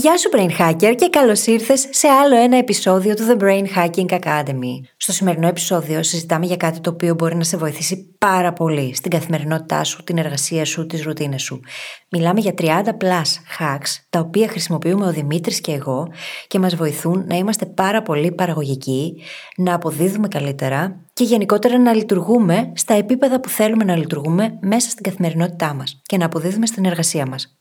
Γεια σου Brain Hacker και καλώς ήρθες σε άλλο ένα επεισόδιο του The Brain Hacking Academy. Στο σημερινό επεισόδιο συζητάμε για κάτι το οποίο μπορεί να σε βοηθήσει πάρα πολύ στην καθημερινότητά σου, την εργασία σου, τις ρουτίνες σου. Μιλάμε για 30 plus hacks τα οποία χρησιμοποιούμε ο Δημήτρης και εγώ και μας βοηθούν να είμαστε πάρα πολύ παραγωγικοί, να αποδίδουμε καλύτερα και γενικότερα να λειτουργούμε στα επίπεδα που θέλουμε να λειτουργούμε μέσα στην καθημερινότητά μας και να αποδίδουμε στην εργασία μας.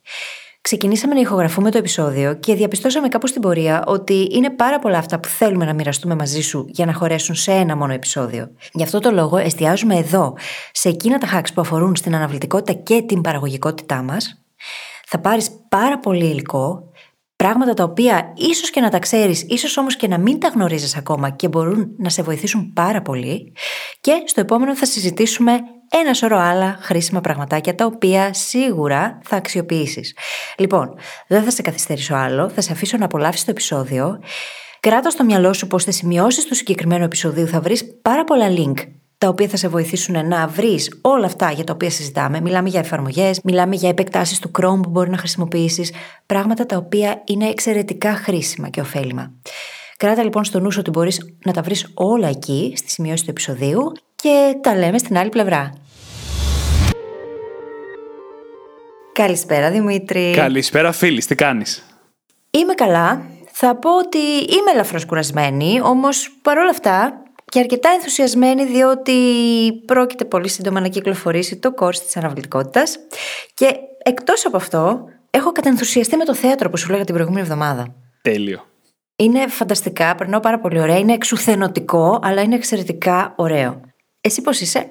Ξεκινήσαμε να ηχογραφούμε το επεισόδιο και διαπιστώσαμε κάπου στην πορεία ότι είναι πάρα πολλά αυτά που θέλουμε να μοιραστούμε μαζί σου για να χωρέσουν σε ένα μόνο επεισόδιο. Γι' αυτό το λόγο εστιάζουμε εδώ σε εκείνα τα hacks που αφορούν στην αναβλητικότητα και την παραγωγικότητά μας. Θα πάρεις πάρα πολύ υλικό, πράγματα τα οποία ίσως και να τα ξέρεις, ίσως όμως και να μην τα γνωρίζεις ακόμα και μπορούν να σε βοηθήσουν πάρα πολύ. Και στο επόμενο θα συζητήσουμε ένα σωρό άλλα χρήσιμα πραγματάκια τα οποία σίγουρα θα αξιοποιήσεις. Λοιπόν, δεν θα σε καθυστερήσω άλλο, θα σε αφήσω να απολαύσεις το επεισόδιο. Κράτα στο μυαλό σου πω στι σημειώσεις του συγκεκριμένου επεισοδίου θα βρεις πάρα πολλά link τα οποία θα σε βοηθήσουν να βρεις όλα αυτά για τα οποία συζητάμε. Μιλάμε για εφαρμογές, μιλάμε για επεκτάσεις του Chrome που μπορεί να χρησιμοποιήσεις, πράγματα τα οποία είναι εξαιρετικά χρήσιμα και ωφέλιμα. Κράτα λοιπόν στο νου ότι μπορείς να τα βρεις όλα εκεί, στη σημειώση του επεισοδίου και τα λέμε στην άλλη πλευρά. Καλησπέρα Δημήτρη. Καλησπέρα φίλης, τι κάνεις; Είμαι καλά. Θα πω ότι είμαι ελαφρώς κουρασμένη, όμως παρόλα αυτά και αρκετά ενθουσιασμένη διότι πρόκειται πολύ σύντομα να κυκλοφορήσει το course της αναβλητικότητας και εκτός από αυτό έχω κατενθουσιαστεί με το θέατρο που σου λέγα την προηγούμενη εβδομάδα. Τέλειο. Είναι φανταστικά, περνάω πάρα πολύ ωραία, είναι εξουθενωτικό αλλά είναι εξαιρετικά ωραίο. Εσύ πώς είσαι;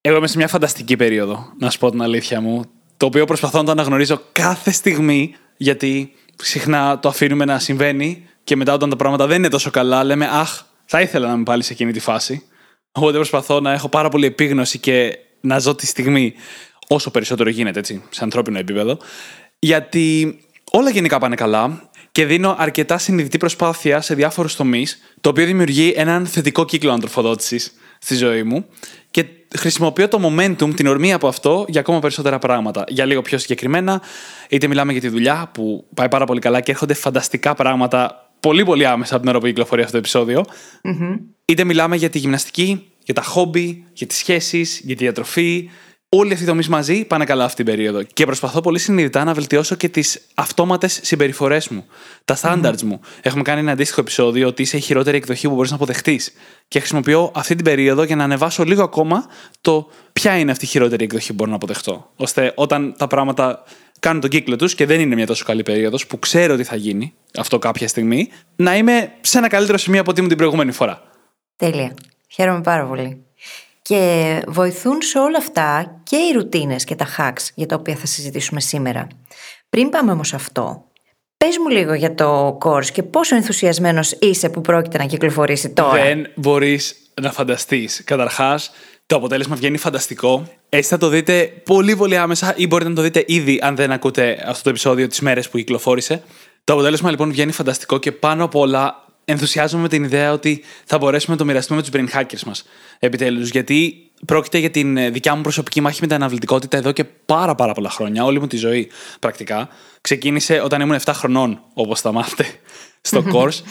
Εγώ είμαι σε μια φανταστική περίοδο, να σου πω την αλήθεια μου το οποίο προσπαθώ να το αναγνωρίζω κάθε στιγμή, γιατί συχνά το αφήνουμε να συμβαίνει και μετά όταν τα πράγματα δεν είναι τόσο καλά, λέμε Αχ, θα ήθελα να είμαι πάλι σε εκείνη τη φάση. Οπότε προσπαθώ να έχω πάρα πολύ επίγνωση και να ζω τη στιγμή όσο περισσότερο γίνεται, έτσι, σε ανθρώπινο επίπεδο. Γιατί όλα γενικά πάνε καλά και δίνω αρκετά συνειδητή προσπάθεια σε διάφορους τομείς, το οποίο δημιουργεί έναν θετικό κύκλο ανθρωποδότηση στη ζωή μου και χρησιμοποιώ το momentum, την ορμή από αυτό για ακόμα περισσότερα πράγματα. Για λίγο πιο συγκεκριμένα, είτε μιλάμε για τη δουλειά που πάει πάρα πολύ καλά και έρχονται φανταστικά πράγματα πολύ πολύ άμεσα από την ώρα που κυκλοφορεί αυτό το επεισοδιο είτε μιλάμε για τη γυμναστική, για τα χόμπι, για τις σχέσεις, για τη διατροφή, όλοι αυτοί οι τομείς μαζί πάνε καλά αυτή την περίοδο. Και προσπαθώ πολύ συνειδητά να βελτιώσω και τις αυτόματες συμπεριφορές μου, τα standards μου. Έχουμε κάνει ένα αντίστοιχο επεισόδιο ότι είσαι η χειρότερη εκδοχή που μπορείς να αποδεχτείς. Και χρησιμοποιώ αυτή την περίοδο για να ανεβάσω λίγο ακόμα το ποια είναι αυτή η χειρότερη εκδοχή που μπορώ να αποδεχτώ. ώστε όταν τα πράγματα κάνουν τον κύκλο τους και δεν είναι μια τόσο καλή περίοδος που ξέρω ότι θα γίνει αυτό κάποια στιγμή, να είμαι σε ένα καλύτερο σημείο από ό,τι ήμουν την προηγούμενη φορά. Τέλεια. Χαίρομαι πάρα πολύ. Και βοηθούν σε όλα αυτά και οι ρουτίνες και τα hacks για τα οποία θα συζητήσουμε σήμερα. Πριν πάμε όμως αυτό, πες μου λίγο για το course και πόσο ενθουσιασμένος είσαι που πρόκειται να κυκλοφορήσει τώρα. Δεν μπορείς να φανταστείς. Καταρχάς, το αποτέλεσμα βγαίνει φανταστικό. Έτσι θα το δείτε πολύ πολύ άμεσα ή μπορείτε να το δείτε ήδη αν δεν ακούτε αυτό το επεισόδιο τις μέρες που κυκλοφόρησε. Το αποτέλεσμα λοιπόν βγαίνει φανταστικό και πάνω απ' όλα ενθουσιάζομαι με την ιδέα ότι θα μπορέσουμε να το μοιραστούμε με τους brain hackers μας. Επιτέλους, γιατί πρόκειται για την ε, δικιά μου προσωπική μάχη με την αναβλητικότητα εδώ και πάρα πάρα πολλά χρόνια, όλη μου τη ζωή πρακτικά. Ξεκίνησε όταν ήμουν 7 χρονών, όπως θα μάθετε, στο course.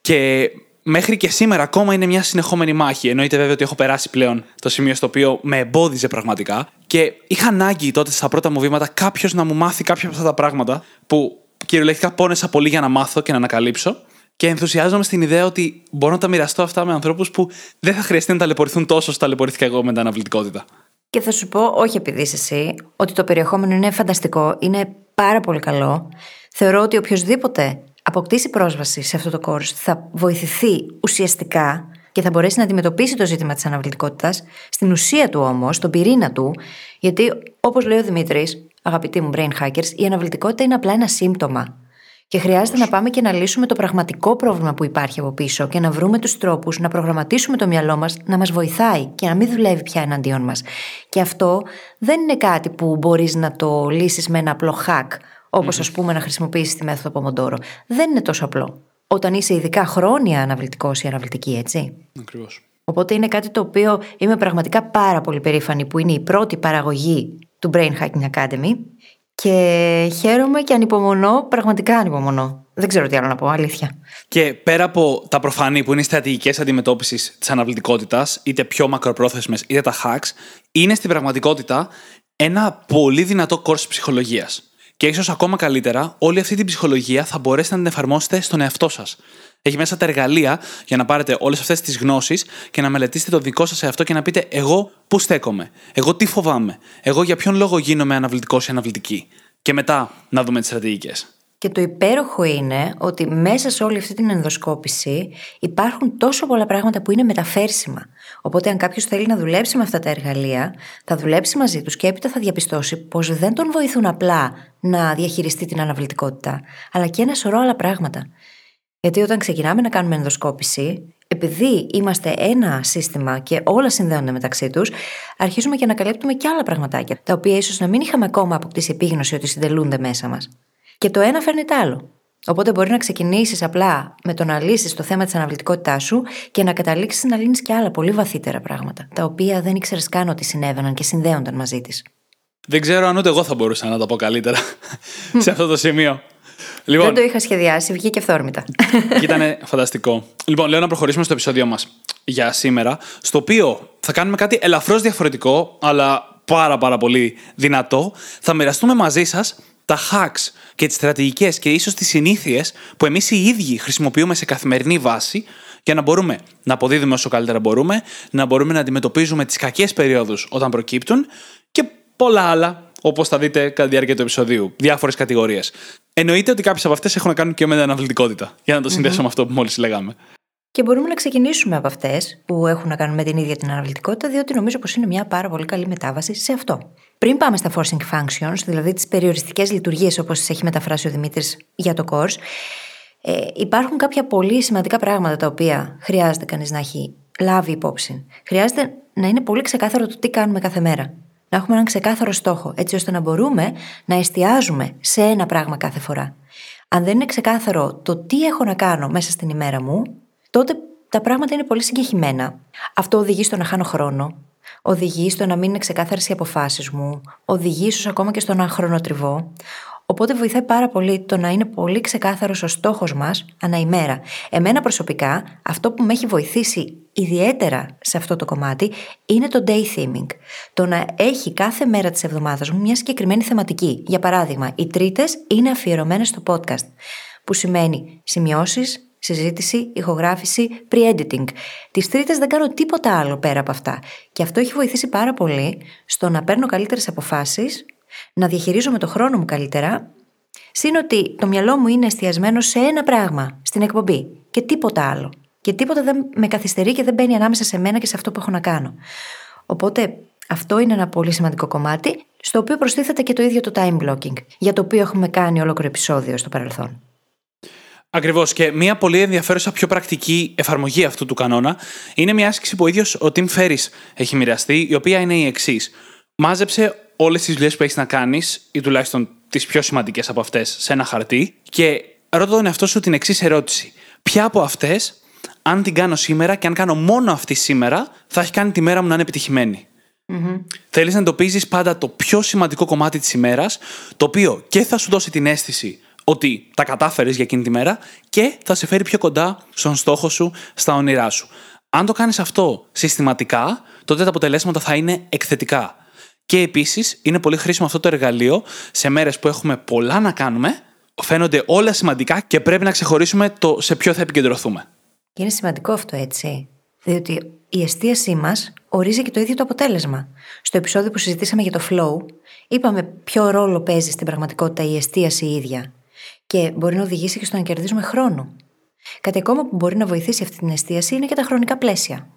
και μέχρι και σήμερα ακόμα είναι μια συνεχόμενη μάχη. Εννοείται βέβαια ότι έχω περάσει πλέον το σημείο στο οποίο με εμπόδιζε πραγματικά. Και είχα ανάγκη τότε στα πρώτα μου βήματα κάποιος να μου μάθει κάποια από αυτά τα πράγματα που κυριολεκτικά πόνεσα πολύ για να μάθω και να ανακαλύψω. Και ενθουσιάζομαι στην ιδέα ότι μπορώ να τα μοιραστώ αυτά με ανθρώπους που δεν θα χρειαστεί να ταλαιπωρηθούν τόσο όσο ταλαιπωρήθηκα εγώ με την αναβλητικότητα. Και θα σου πω, όχι επειδή είσαι εσύ, ότι το περιεχόμενο είναι φανταστικό, είναι πάρα πολύ καλό. Θεωρώ ότι οποιοδήποτε αποκτήσει πρόσβαση σε αυτό το course θα βοηθηθεί ουσιαστικά και θα μπορέσει να αντιμετωπίσει το ζήτημα της αναβλητικότητας, στην ουσία του όμως, στον πυρήνα του, γιατί όπως λέει ο Δημήτρης, αγαπητοί μου brain hackers, η αναβλητικότητα είναι απλά ένα σύμπτωμα. Και χρειάζεται να πάμε και να λύσουμε το πραγματικό πρόβλημα που υπάρχει από πίσω και να βρούμε τους τρόπους να προγραμματίσουμε το μυαλό μας να μας βοηθάει και να μην δουλεύει πια εναντίον μας. Και αυτό δεν είναι κάτι που μπορείς να το λύσεις με ένα απλό hack, όπως ας πούμε να χρησιμοποιήσεις τη μέθοδο Pomodoro. Δεν είναι τόσο απλό. Όταν είσαι ειδικά χρόνια αναβλητικός ή αναβλητική, έτσι. Ακριβώς. Οπότε είναι κάτι το οποίο είμαι πραγματικά πάρα πολύ περήφανη που είναι η πρώτη παραγωγή του Brain Hacking Academy και χαίρομαι και ανυπομονώ, πραγματικά ανυπομονώ. Δεν ξέρω τι άλλο να πω, αλήθεια. Και πέρα από τα προφανή που είναι οι στρατηγικές αντιμετώπισης της αναβλητικότητας, είτε πιο μακροπρόθεσμες είτε τα hacks, είναι στην πραγματικότητα ένα πολύ δυνατό course ψυχολογίας. Και ίσως ακόμα καλύτερα, όλη αυτή την ψυχολογία θα μπορέσετε να την εφαρμόσετε στον εαυτό σας. Έχει μέσα τα εργαλεία για να πάρετε όλες αυτές τις γνώσεις και να μελετήσετε το δικό σας εαυτό και να πείτε εγώ πού στέκομαι, εγώ τι φοβάμαι, εγώ για ποιον λόγο γίνομαι αναβλητικός ή αναβλητική; Και μετά να δούμε τις στρατηγικές. Και το υπέροχο είναι ότι μέσα σε όλη αυτή την ενδοσκόπηση υπάρχουν τόσο πολλά πράγματα που είναι μεταφέρσιμα. Οπότε, αν κάποιος θέλει να δουλέψει με αυτά τα εργαλεία, θα δουλέψει μαζί τους και έπειτα θα διαπιστώσει πως δεν τον βοηθούν απλά να διαχειριστεί την αναβλητικότητα, αλλά και ένα σωρό άλλα πράγματα. Γιατί όταν ξεκινάμε να κάνουμε ενδοσκόπηση, επειδή είμαστε ένα σύστημα και όλα συνδέονται μεταξύ τους, αρχίζουμε και ανακαλύπτουμε και άλλα πραγματάκια, τα οποία ίσως να μην είχαμε ακόμα αποκτήσει επίγνωση ότι συντελούνται μέσα μας. Και το ένα φέρνει το άλλο. Οπότε μπορεί να ξεκινήσεις απλά με το να λύσεις το θέμα της αναβλητικότητάς σου και να καταλήξεις να λύνεις και άλλα πολύ βαθύτερα πράγματα, τα οποία δεν ήξερες καν ότι συνέβαιναν και συνδέονταν μαζί της. Δεν ξέρω αν ούτε εγώ θα μπορούσα να τα πω καλύτερα σε αυτό το σημείο. Λοιπόν, Δεν το είχα σχεδιάσει, βγήκε αυθόρμητα. Και ήταν φανταστικό. Λοιπόν, λέω να προχωρήσουμε στο επεισόδιο μας για σήμερα, στο οποίο θα κάνουμε κάτι ελαφρώς διαφορετικό, αλλά πάρα πάρα πολύ δυνατό. Θα μοιραστούμε μαζί σας τα hacks και τις στρατηγικές και ίσως τις συνήθειες που εμείς οι ίδιοι χρησιμοποιούμε σε καθημερινή βάση για να μπορούμε να αποδίδουμε όσο καλύτερα μπορούμε, να μπορούμε να αντιμετωπίζουμε τις κακές περιόδους όταν προκύπτουν και πολλά άλλα όπως θα δείτε κατά τη διάρκεια του επεισοδίου. Διάφορες κατηγορίες. Εννοείται ότι κάποιες από αυτές έχουν να κάνουν και με την αναβλητικότητα. Για να το συνδέσω με αυτό που μόλις λέγαμε. Και μπορούμε να ξεκινήσουμε από αυτές που έχουν να κάνουν με την ίδια την αναβλητικότητα, διότι νομίζω πως είναι μια πάρα πολύ καλή μετάβαση σε αυτό. Πριν πάμε στα forcing functions, δηλαδή τις περιοριστικές λειτουργίες όπως τις έχει μεταφράσει ο Δημήτρης για το course, ε, υπάρχουν κάποια πολύ σημαντικά πράγματα τα οποία χρειάζεται κανείς να έχει λάβει υπόψη. Χρειάζεται να είναι πολύ ξεκάθαρο το τι κάνουμε κάθε μέρα να έχουμε έναν ξεκάθαρο στόχο, έτσι ώστε να μπορούμε να εστιάζουμε σε ένα πράγμα κάθε φορά. Αν δεν είναι ξεκάθαρο το τι έχω να κάνω μέσα στην ημέρα μου, τότε τα πράγματα είναι πολύ συγκεχημένα. Αυτό οδηγεί στο να χάνω χρόνο, οδηγεί στο να μην είναι ξεκάθαρες οι αποφάσεις μου, οδηγεί ίσως ακόμα και στο να χρονοτριβώ. Οπότε βοηθάει πάρα πολύ το να είναι πολύ ξεκάθαρος ο στόχος μας ανά ημέρα. Εμένα προσωπικά, αυτό που με έχει βοηθήσει ιδιαίτερα σε αυτό το κομμάτι είναι το day theming. Το να έχει κάθε μέρα της εβδομάδας μου μια συγκεκριμένη θεματική. Για παράδειγμα, οι τρίτες είναι αφιερωμένες στο podcast. Που σημαίνει σημειώσεις, συζήτηση, ηχογράφηση, pre-editing. Τις τρίτες δεν κάνω τίποτα άλλο πέρα από αυτά. Και αυτό έχει βοηθήσει πάρα πολύ στο να παίρνω καλύτερες αποφάσεις να διαχειρίζομαι το χρόνο μου καλύτερα, συν ότι το μυαλό μου είναι εστιασμένο σε ένα πράγμα, στην εκπομπή και τίποτα άλλο. Και τίποτα δεν με καθυστερεί και δεν μπαίνει ανάμεσα σε μένα και σε αυτό που έχω να κάνω. Οπότε αυτό είναι ένα πολύ σημαντικό κομμάτι, στο οποίο προστίθεται και το ίδιο το time blocking, για το οποίο έχουμε κάνει ολόκληρο επεισόδιο στο παρελθόν. Ακριβώς. Και μια πολύ ενδιαφέρουσα, πιο πρακτική εφαρμογή αυτού του κανόνα είναι μια άσκηση που ο ίδιος ο Tim Ferris έχει μοιραστεί, η οποία είναι η εξής. Μάζεψε όλες τις δουλειές που έχεις να κάνεις, ή τουλάχιστον τις πιο σημαντικές από αυτές, σε ένα χαρτί και ρώτα τον εαυτό σου την εξής ερώτηση. Ποια από αυτές, αν την κάνω σήμερα και αν κάνω μόνο αυτή σήμερα, θα έχει κάνει τη μέρα μου να είναι επιτυχημένη; Mm-hmm. Θέλεις να εντοπίζεις πάντα το πιο σημαντικό κομμάτι της ημέρας, το οποίο και θα σου δώσει την αίσθηση ότι τα κατάφερες για εκείνη τη μέρα και θα σε φέρει πιο κοντά στον στόχο σου, στα όνειρά σου. Αν το κάνεις αυτό συστηματικά, τότε τα αποτελέσματα θα είναι εκθετικά. Και επίσης είναι πολύ χρήσιμο αυτό το εργαλείο σε μέρες που έχουμε πολλά να κάνουμε, φαίνονται όλα σημαντικά και πρέπει να ξεχωρίσουμε το σε ποιο θα επικεντρωθούμε. Και είναι σημαντικό αυτό έτσι. Διότι η εστίασή μας ορίζει και το ίδιο το αποτέλεσμα. Στο επεισόδιο που συζητήσαμε για το flow, είπαμε ποιο ρόλο παίζει στην πραγματικότητα η εστίαση η ίδια. Και μπορεί να οδηγήσει και στο να κερδίζουμε χρόνο. Κάτι ακόμα που μπορεί να βοηθήσει αυτή την εστίαση είναι και τα χρονικά πλαίσια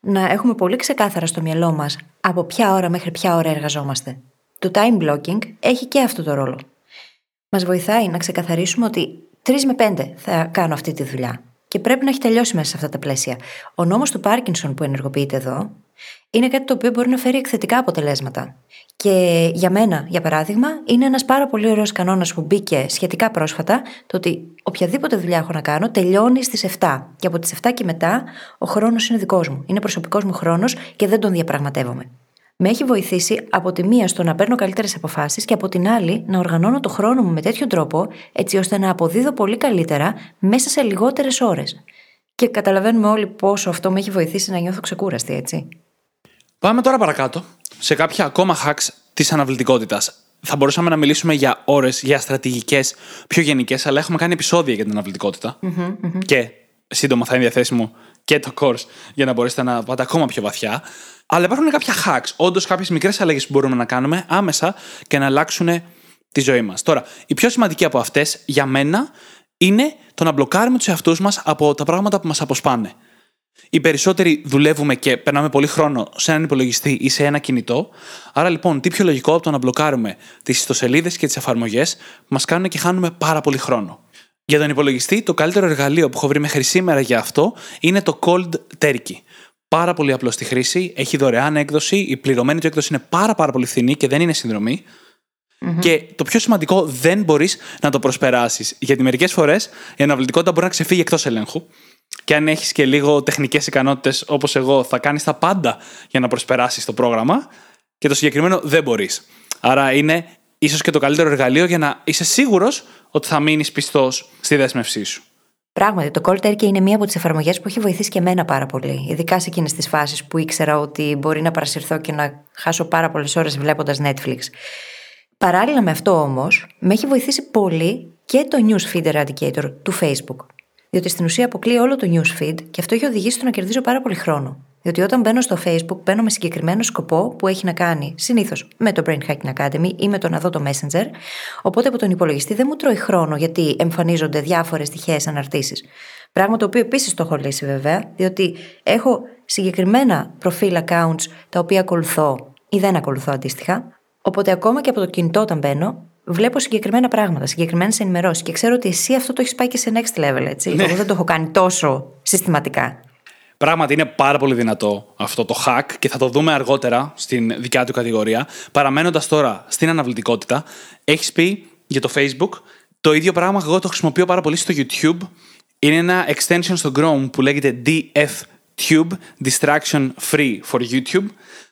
να έχουμε πολύ ξεκάθαρα στο μυαλό μας από ποια ώρα μέχρι ποια ώρα εργαζόμαστε. Το time blocking έχει και αυτό το ρόλο. Μας βοηθάει να ξεκαθαρίσουμε ότι Τρεις με πέντε θα κάνω αυτή τη δουλειά. Και πρέπει να έχει τελειώσει μέσα σε αυτά τα πλαίσια. Ο νόμος του Πάρκινσον που ενεργοποιείται εδώ είναι κάτι το οποίο μπορεί να φέρει εκθετικά αποτελέσματα. Και για μένα, για παράδειγμα, είναι ένας πάρα πολύ ωραίος κανόνας που μπήκε σχετικά πρόσφατα, το ότι οποιαδήποτε δουλειά έχω να κάνω τελειώνει στις 7. Και από τις 7 και μετά ο χρόνος είναι δικός μου. Είναι προσωπικός μου χρόνος και δεν τον διαπραγματεύομαι. Με έχει βοηθήσει από τη μία στο να παίρνω καλύτερες αποφάσεις και από την άλλη να οργανώνω το χρόνο μου με τέτοιο τρόπο, έτσι ώστε να αποδίδω πολύ καλύτερα μέσα σε λιγότερες ώρες. Και καταλαβαίνουμε όλοι πόσο αυτό με έχει βοηθήσει να νιώθω ξεκούραστη, έτσι. Πάμε τώρα παρακάτω σε κάποια ακόμα hacks της αναβλητικότητας. Θα μπορούσαμε να μιλήσουμε για ώρες, για στρατηγικές πιο γενικές, αλλά έχουμε κάνει επεισόδια για την αναβλητικοτητα Και σύντομα θα είναι διαθέσιμο και το course για να μπορέσετε να πάτε ακόμα πιο βαθιά. Αλλά υπάρχουν κάποια hacks, όντως κάποιες μικρές αλλαγές που μπορούμε να κάνουμε άμεσα και να αλλάξουν τη ζωή μας. Τώρα, η πιο σημαντική από αυτές για μένα είναι το να μπλοκάρουμε τους εαυτούς μας από τα πράγματα που μας αποσπάνε. Οι περισσότεροι δουλεύουμε και περνάμε πολύ χρόνο σε έναν υπολογιστή ή σε ένα κινητό. Άρα λοιπόν, τι πιο λογικό από το να μπλοκάρουμε τις ιστοσελίδες και τις εφαρμογές που μας κάνουν και χάνουμε πάρα πολύ χρόνο. Για τον υπολογιστή, το καλύτερο εργαλείο που έχω βρει μέχρι σήμερα για αυτό είναι το Cold Turkey. Πάρα πολύ απλό στη χρήση, έχει δωρεάν έκδοση, η πληρωμένη του έκδοση είναι πάρα, πάρα πολύ φθηνή και δεν είναι Και το πιο σημαντικό, δεν μπορείς να το προσπεράσεις. Γιατί μερικές φορές η αναβλητικότητα μπορεί να ξεφύγει εκτός ελέγχου. Και αν έχεις και λίγο τεχνικές ικανότητες όπως εγώ, θα κάνεις τα πάντα για να προσπεράσεις το πρόγραμμα. Και το συγκεκριμένο δεν μπορείς. Άρα είναι ίσως και το καλύτερο εργαλείο για να είσαι σίγουρος ότι θα μείνεις πιστός στη δέσμευσή σου. Πράγματι, το Cold Turkey είναι μία από τις εφαρμογές που έχει βοηθήσει και εμένα πάρα πολύ. Ειδικά σε εκείνες τις φάσεις που ήξερα ότι μπορεί να παρασυρθώ και να χάσω πάρα πολλές ώρες βλέποντας Netflix. Παράλληλα με αυτό όμως, με έχει βοηθήσει πολύ και το Newsfeed Eradicator του Facebook. Διότι στην ουσία αποκλείει όλο το newsfeed και αυτό έχει οδηγήσει στο να κερδίζω πάρα πολύ χρόνο. Διότι όταν μπαίνω στο Facebook, μπαίνω με συγκεκριμένο σκοπό που έχει να κάνει συνήθως με το Brain Hacking Academy ή με το να δω το Messenger. Οπότε από τον υπολογιστή δεν μου τρώει χρόνο γιατί εμφανίζονται διάφορες τυχαίε αναρτήσεις. Πράγμα το οποίο επίσης το έχω λύσει βέβαια, διότι έχω συγκεκριμένα προφίλ accounts τα οποία ακολουθώ ή δεν ακολουθώ αντίστοιχα. Οπότε ακόμα και από το κινητό όταν μπαίνω, βλέπω συγκεκριμένα πράγματα, συγκεκριμένες ενημερώσεις και ξέρω ότι εσύ αυτό το έχεις πάει και σε next level, έτσι. Ναι. Εγώ δεν το έχω κάνει τόσο συστηματικά. Πράγματι είναι πάρα πολύ δυνατό αυτό το hack και θα το δούμε αργότερα στην δικιά του κατηγορία. Παραμένοντας τώρα στην αναβλητικότητα, έχεις πει για το Facebook το ίδιο πράγμα εγώ το χρησιμοποιώ πάρα πολύ στο YouTube. Είναι ένα extension στο Chrome που λέγεται DFTube, Distraction Free for YouTube,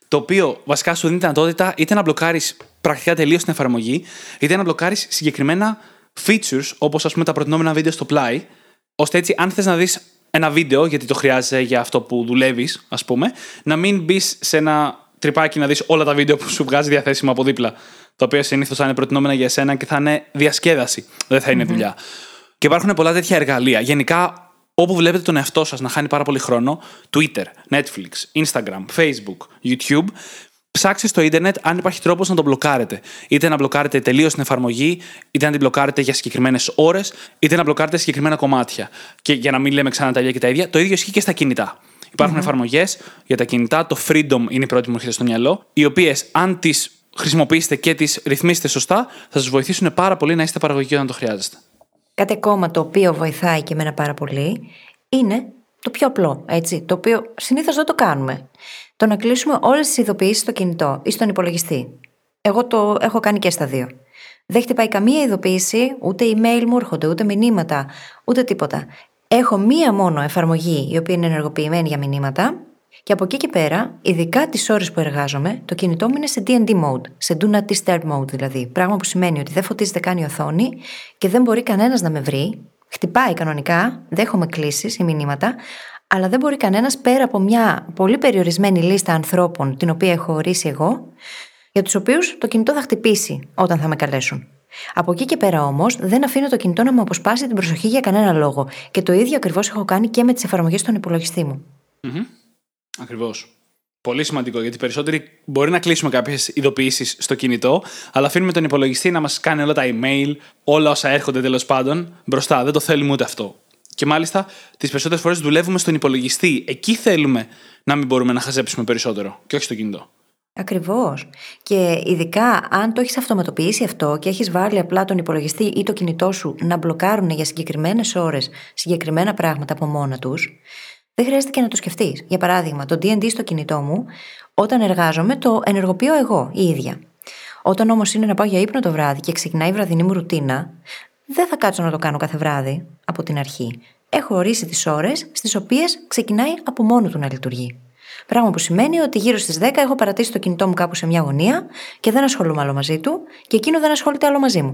το οποίο βασικά σου δίνει τη δυνατότητα είτε να μπλοκάρεις πρακτικά τελείως την εφαρμογή, είτε να μπλοκάρεις συγκεκριμένα features, όπως ας πούμε τα προτινόμενα βίντεο στο πλάι, ώστε έτσι, αν θες να δεις ένα βίντεο, γιατί το χρειάζεσαι για αυτό που δουλεύεις, ας πούμε, να μην μπεις σε ένα τρυπάκι να δεις όλα τα βίντεο που σου βγάζει διαθέσιμα από δίπλα. Τα οποία συνήθως θα είναι προτινόμενα για εσένα και θα είναι διασκέδαση. Δεν θα ειναι δουλειά. Και υπάρχουν πολλά τέτοια εργαλεία. Γενικά, όπου βλέπετε τον εαυτό σας να χάνει πάρα πολύ χρόνο, Twitter, Netflix, Instagram, Facebook, YouTube, ψάξτε στο ίντερνετ αν υπάρχει τρόπος να το μπλοκάρετε. Είτε να μπλοκάρετε τελείως την εφαρμογή, είτε να την μπλοκάρετε για συγκεκριμένες ώρες, είτε να μπλοκάρετε συγκεκριμένα κομμάτια. Και για να μην λέμε ξανά τα ίδια και τα ίδια, το ίδιο ισχύει και στα κινητά. Υπάρχουν mm-hmm. εφαρμογές για τα κινητά. Το Freedom είναι η πρώτη που μου έρχεται στο μυαλό, οι οποίες αν τις χρησιμοποιήσετε και τις ρυθμίσετε σωστά, θα σας βοηθήσουν πάρα πολύ να είστε παραγωγικοί όταν το χρειάζεστε. Κάτι ακόμα το οποίο βοηθάει και εμένα πάρα πολύ είναι το πιο απλό, έτσι, το οποίο συνήθως δεν το κάνουμε το να κλείσουμε όλες τις ειδοποιήσεις στο κινητό ή στον υπολογιστή. Εγώ το έχω κάνει και στα δύο. Δεν χτυπάει καμία ειδοποίηση, ούτε email μου έρχονται, ούτε μηνύματα, ούτε τίποτα. Έχω μία μόνο εφαρμογή η οποία είναι ενεργοποιημένη για μηνύματα και από εκεί και πέρα, ειδικά τις ώρες που εργάζομαι, το κινητό μου είναι σε DND mode, σε do not disturb mode δηλαδή. Πράγμα που σημαίνει ότι δεν φωτίζεται καν η οθόνη και δεν μπορεί κανένας να με βρει. Χτυπάει κανονικά, δέχομαι κλήσεις ή μηνύματα, αλλά δεν μπορεί κανένας πέρα από μια πολύ περιορισμένη λίστα ανθρώπων την οποία έχω ορίσει εγώ, για τους οποίους το κινητό θα χτυπήσει όταν θα με καλέσουν. Από εκεί και πέρα όμως δεν αφήνω το κινητό να μου αποσπάσει την προσοχή για κανένα λόγο. Και το ίδιο ακριβώς έχω κάνει και με τις εφαρμογές στον υπολογιστή μου. Mm-hmm. Ακριβώς. Πολύ σημαντικό γιατί περισσότεροι μπορεί να κλείσουμε κάποιες ειδοποιήσεις στο κινητό, αλλά αφήνουμε τον υπολογιστή να μας κάνει όλα τα email, όλα όσα έρχονται τέλος πάντων μπροστά. Δεν το θέλουμε ούτε αυτό. Και μάλιστα τις περισσότερες φορές δουλεύουμε στον υπολογιστή. Εκεί θέλουμε να μην μπορούμε να χαζέψουμε περισσότερο και όχι στο κινητό. Ακριβώς. Και ειδικά αν το έχεις αυτοματοποιήσει αυτό και έχεις βάλει απλά τον υπολογιστή ή το κινητό σου να μπλοκάρουν για συγκεκριμένες ώρες συγκεκριμένα πράγματα από μόνα τους, δεν χρειάζεται και να το σκεφτείς. Για παράδειγμα, το DD στο κινητό μου, όταν εργάζομαι, το ενεργοποιώ εγώ η ίδια. Όταν όμως είναι να πάω για ύπνο το βράδυ και ξεκινάει η βραδινή μου ρουτίνα, δεν θα κάτσω να το κάνω κάθε βράδυ από την αρχή. Έχω ορίσει τις ώρες στις οποίες ξεκινάει από μόνο του να λειτουργεί. Πράγμα που σημαίνει ότι γύρω στις 10 έχω παρατήσει το κινητό μου κάπου σε μια γωνία και δεν ασχολούμαι άλλο μαζί του και εκείνο δεν ασχολείται άλλο μαζί μου.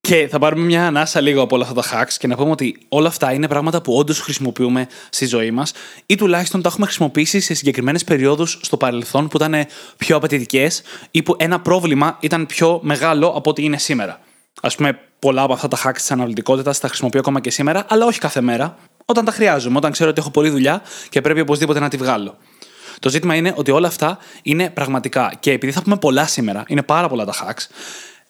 Και θα πάρουμε μια ανάσα λίγο από όλα αυτά τα hacks και να πούμε ότι όλα αυτά είναι πράγματα που όντως χρησιμοποιούμε στη ζωή μας ή τουλάχιστον τα έχουμε χρησιμοποιήσει σε συγκεκριμένες περιόδους στο παρελθόν που ήταν πιο απαιτητικές ή που ένα πρόβλημα ήταν πιο μεγάλο από ό,τι είναι σήμερα. Α πούμε, πολλά από αυτά τα hacks της αναβλητικότητα τα χρησιμοποιώ ακόμα και σήμερα, αλλά όχι κάθε μέρα. Όταν τα χρειάζομαι, όταν ξέρω ότι έχω πολλή δουλειά και πρέπει οπωσδήποτε να τη βγάλω. Το ζήτημα είναι ότι όλα αυτά είναι πραγματικά. Και επειδή θα πούμε πολλά σήμερα, είναι πάρα πολλά τα hacks,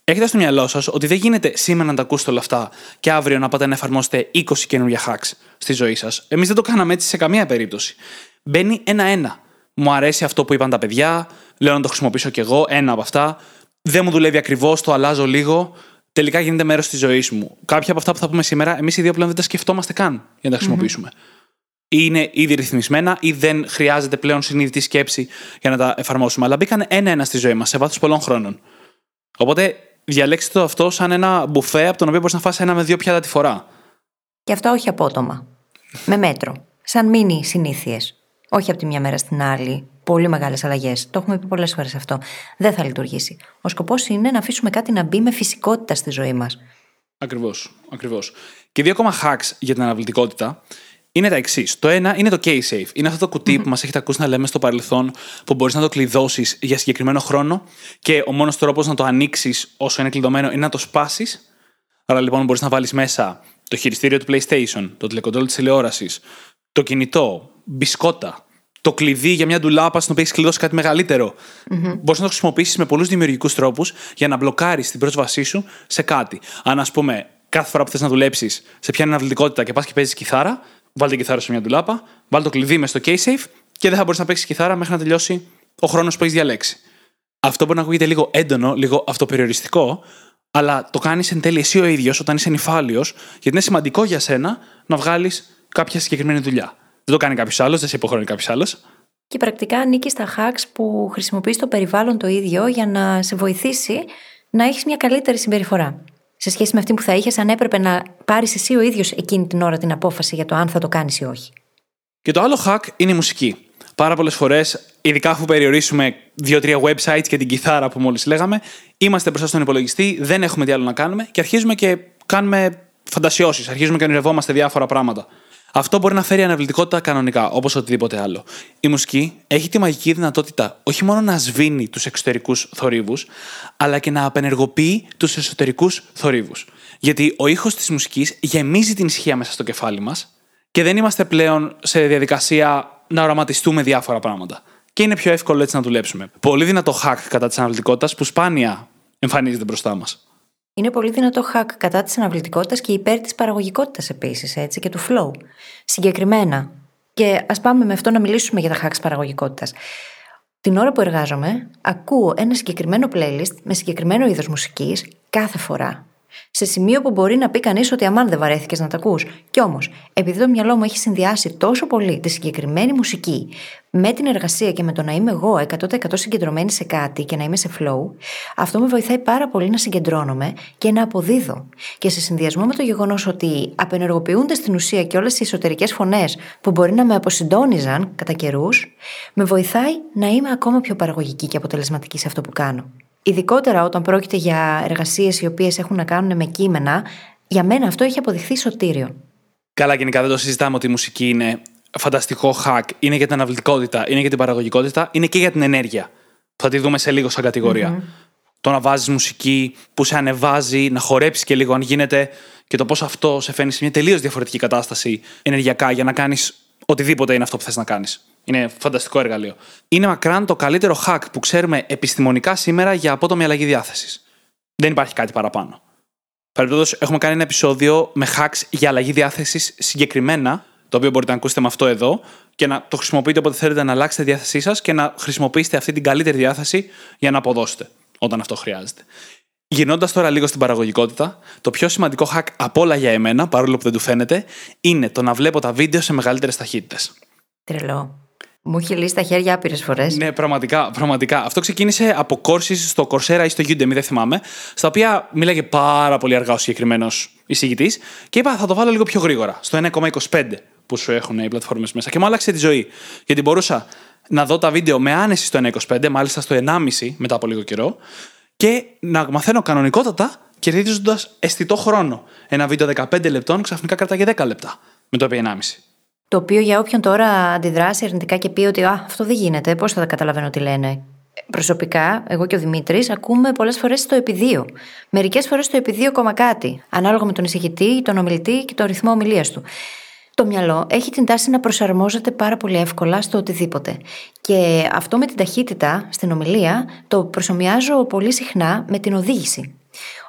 έχετε στο μυαλό σας ότι δεν γίνεται σήμερα να τα ακούσετε όλα αυτά και αύριο να πάτε να εφαρμόσετε 20 καινούργια hacks στη ζωή σας. Εμείς δεν το κάναμε έτσι σε καμία περίπτωση. Μπαίνει ένα-ένα. Μου αρέσει αυτό που είπαν τα παιδιά, λέω να το χρησιμοποιήσω κι εγώ, ένα από αυτά. Δεν μου δουλεύει ακριβώς, το αλλάζω λίγο. Τελικά γίνεται μέρος της ζωής μου. Κάποια από αυτά που θα πούμε σήμερα, εμείς οι δύο πλέον δεν τα σκεφτόμαστε καν για να τα χρησιμοποιήσουμε ή είναι ήδη ρυθμισμένα ή δεν χρειάζεται πλέον συνείδητη σκέψη για να τα εφαρμόσουμε. Αλλά μπήκαν ένα-ένα στη ζωή μας σε βάθος πολλών χρόνων. Οπότε διαλέξτε το αυτό σαν ένα μπουφέ από τον οποίο μπορείς να φάσει ένα με δύο πιάτα τη φορά. Και αυτό όχι απότομα. με μέτρο. Σαν μήνυ συνήθειες. Όχι από τη μια μέρα στην άλλη. Πολύ μεγάλες αλλαγές. Το έχουμε πει πολλές φορές αυτό. Δεν θα λειτουργήσει. Ο σκοπός είναι να αφήσουμε κάτι να μπει με φυσικότητα στη ζωή μας. Ακριβώς. Ακριβώς. Και δύο ακόμα hacks για την αναβλητικότητα είναι τα εξής. Το ένα είναι το K-Safe. Είναι αυτό το κουτι που μας έχετε ακούσει να λέμε στο παρελθόν, που μπορείς να το κλειδώσεις για συγκεκριμένο χρόνο και ο μόνος τρόπος να το ανοίξεις όσο είναι κλειδωμένο είναι να το σπάσεις. Άρα λοιπόν μπορείς να βάλεις μέσα το χειριστήριο του PlayStation, το τηλεκοντρόλ της τηλεόρασης, το κινητό, μπισκότα, το κλειδί για μια ντουλάπα στην οποία έχεις κλειδώσει κάτι μεγαλύτερο. Mm-hmm. Μπορείς να το χρησιμοποιήσεις με πολλούς δημιουργικούς τρόπους για να μπλοκάρεις την πρόσβασή σου σε κάτι. Αν, ας πούμε, κάθε φορά που θες να δουλέψεις σε πιάνει αναβλητικότητα και πας και παίζεις κιθάρα, βάλτε την κιθάρα σε μια ντουλάπα, βάλτε το κλειδί μες στο K-Safe και δεν θα μπορείς να παίξεις κιθάρα μέχρι να τελειώσει ο χρόνος που έχεις διαλέξει. Αυτό μπορεί να ακούγεται λίγο έντονο, λίγο αυτοπεριοριστικό, αλλά το κάνεις εν τέλει εσύ ο ίδιος όταν είσαι νυφάλιος, γιατί είναι σημαντικό για σένα να βγάλεις κάποια συγκεκριμένη δουλειά. Δεν το κάνει κάποιος άλλος, δεν σε υποχρεώνει κάποιος άλλος. Και πρακτικά ανήκει στα hacks που χρησιμοποιείς το περιβάλλον το ίδιο για να σε βοηθήσει να έχεις μια καλύτερη συμπεριφορά σε σχέση με αυτή που θα είχες αν έπρεπε να πάρεις εσύ ο ίδιος εκείνη την ώρα την απόφαση για το αν θα το κάνεις ή όχι. Και το άλλο hack είναι η μουσική. Πάρα πολλές φορές, ειδικά αφού περιορίσουμε δύο-τρία websites και την κιθάρα που μόλις λέγαμε, είμαστε μπροστά στον υπολογιστή, δεν έχουμε τι άλλο να κάνουμε και αρχίζουμε και κάνουμε φαντασιώσεις, αρχίζουμε και ονειρευόμαστε διάφορα πράγματα. Αυτό μπορεί να φέρει αναβλητικότητα κανονικά, όπως οτιδήποτε άλλο. Η μουσική έχει τη μαγική δυνατότητα όχι μόνο να σβήνει τους εξωτερικούς θορύβους, αλλά και να απενεργοποιεί τους εσωτερικούς θορύβους. Γιατί ο ήχος της μουσικής γεμίζει την ισχύα μέσα στο κεφάλι μας και δεν είμαστε πλέον σε διαδικασία να οραματιστούμε διάφορα πράγματα. Και είναι πιο εύκολο έτσι να δουλέψουμε. Πολύ δυνατό hack κατά της αναβλητικότητας που σπάνια εμφανίζεται μπροστά μας. Είναι πολύ δυνατό hack κατά της αναβλητικότητας και υπέρ της παραγωγικότητας επίσης, έτσι, και του flow. Συγκεκριμένα. Και ας πάμε με αυτό να μιλήσουμε για τα hacks παραγωγικότητας. Την ώρα που εργάζομαι, ακούω ένα συγκεκριμένο playlist με συγκεκριμένο είδος μουσικής κάθε φορά σε σημείο που μπορεί να πει κανείς ότι αμάν δεν βαρέθηκες να τα ακούς. Κι όμως, επειδή το μυαλό μου έχει συνδυάσει τόσο πολύ τη συγκεκριμένη μουσική με την εργασία και με το να είμαι εγώ 100% συγκεντρωμένη σε κάτι και να είμαι σε flow, αυτό με βοηθάει πάρα πολύ να συγκεντρώνομαι και να αποδίδω. Και σε συνδυασμό με το γεγονός ότι απενεργοποιούνται στην ουσία και όλες οι εσωτερικές φωνές που μπορεί να με αποσυντόνιζαν κατά καιρούς, με βοηθάει να είμαι ακόμα πιο παραγωγική και αποτελεσματική σε αυτό που κάνω. Ειδικότερα όταν πρόκειται για εργασίες οι οποίες έχουν να κάνουν με κείμενα, για μένα αυτό έχει αποδειχθεί σωτήριο. Καλά, γενικά δεν το συζητάμε ότι η μουσική είναι φανταστικό hack, είναι για την αναβλητικότητα, είναι για την παραγωγικότητα, είναι και για την ενέργεια. Θα τη δούμε σε λίγο σαν κατηγορια Το να βάζεις μουσική που σε ανεβάζει, να χορέψεις και λίγο αν γίνεται και το πώς αυτό σε φαίνει σε μια τελείως διαφορετική κατάσταση ενεργειακά για να κάνεις οτιδήποτε είναι αυτό που θες να κάνεις. Είναι φανταστικό εργαλείο. Είναι μακράν το καλύτερο hack που ξέρουμε επιστημονικά σήμερα για απότομη αλλαγή διάθεσης. Δεν υπάρχει κάτι παραπάνω. Παρεμπιπτόντως, έχουμε κάνει ένα επεισόδιο με hacks για αλλαγή διάθεσης συγκεκριμένα, το οποίο μπορείτε να ακούσετε με αυτό εδώ, και να το χρησιμοποιείτε όποτε θέλετε να αλλάξετε τη διάθεσή σας και να χρησιμοποιήσετε αυτή την καλύτερη διάθεση για να αποδώσετε όταν αυτό χρειάζεται. Γυρνώντας τώρα λίγο στην παραγωγικότητα, το πιο σημαντικό hack από όλα για εμένα, παρόλο που δεν του φαίνεται, είναι το να βλέπω τα βίντεο σε μεγαλύτερες ταχύτητες. Τρελό. Μου έχει λύσει τα χέρια άπειρες φορές. Ναι, πραγματικά, πραγματικά. Αυτό ξεκίνησε από courses στο Coursera ή στο Udemy, δεν θυμάμαι, στα οποία μίλαγε πάρα πολύ αργά ο συγκεκριμένος εισηγητής και είπα θα το βάλω λίγο πιο γρήγορα, στο 1,25 που σου έχουν οι πλατφόρμες μέσα. Και μου άλλαξε τη ζωή. Γιατί μπορούσα να δω τα βίντεο με άνεση στο 1,25, μάλιστα στο 1,5 μετά από λίγο καιρό, και να μαθαίνω κανονικότατα κερδίζοντας αισθητό χρόνο. Ένα βίντεο 15 λεπτών ξαφνικά κρατάγε 10 λεπτά με το 1,5. Το οποίο για όποιον τώρα αντιδράσει αρνητικά και πει ότι Α, αυτό δεν γίνεται, πώς θα τα καταλαβαίνω τι λένε. Προσωπικά, εγώ και ο Δημήτρης, ακούμε πολλές φορές το επιδείο. Μερικές φορές το επιδείο κόμμα κάτι, ανάλογα με τον εισηγητή, τον ομιλητή και τον ρυθμό ομιλίας του. Το μυαλό έχει την τάση να προσαρμόζεται πάρα πολύ εύκολα στο οτιδήποτε. Και αυτό με την ταχύτητα στην ομιλία το προσωμιάζω πολύ συχνά με την οδήγηση.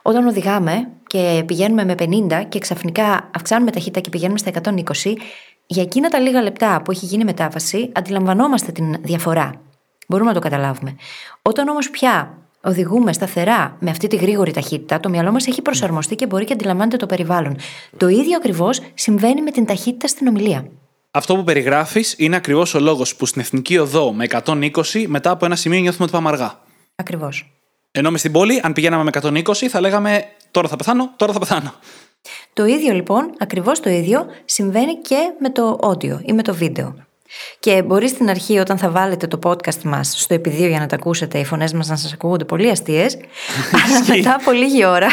Όταν οδηγάμε και πηγαίνουμε με 50 και ξαφνικά αυξάνουμε ταχύτητα και πηγαίνουμε στα 120, για εκείνα τα λίγα λεπτά που έχει γίνει μετάβαση, αντιλαμβανόμαστε την διαφορά. Μπορούμε να το καταλάβουμε. Όταν όμως πια οδηγούμε σταθερά με αυτή τη γρήγορη ταχύτητα, το μυαλό μας έχει προσαρμοστεί και μπορεί και αντιλαμβάνεται το περιβάλλον. Το ίδιο ακριβώς συμβαίνει με την ταχύτητα στην ομιλία. Αυτό που περιγράφεις είναι ακριβώς ο λόγος που στην εθνική οδό με 120 μετά από ένα σημείο νιώθουμε ότι πάμε αργά. Ακριβώς. Ενώ μες στην πόλη, αν πηγαίναμε με 120, θα λέγαμε τώρα θα πεθάνω, τώρα θα πεθάνω. Το ίδιο λοιπόν, ακριβώς το ίδιο, συμβαίνει και με το audio ή με το βίντεο. Και μπορεί στην αρχή, όταν θα βάλετε το podcast μας στο επιδείο για να τα ακούσετε, οι φωνές μας να σας ακούγονται πολύ αστείες, αλλά μετά από λίγη ώρα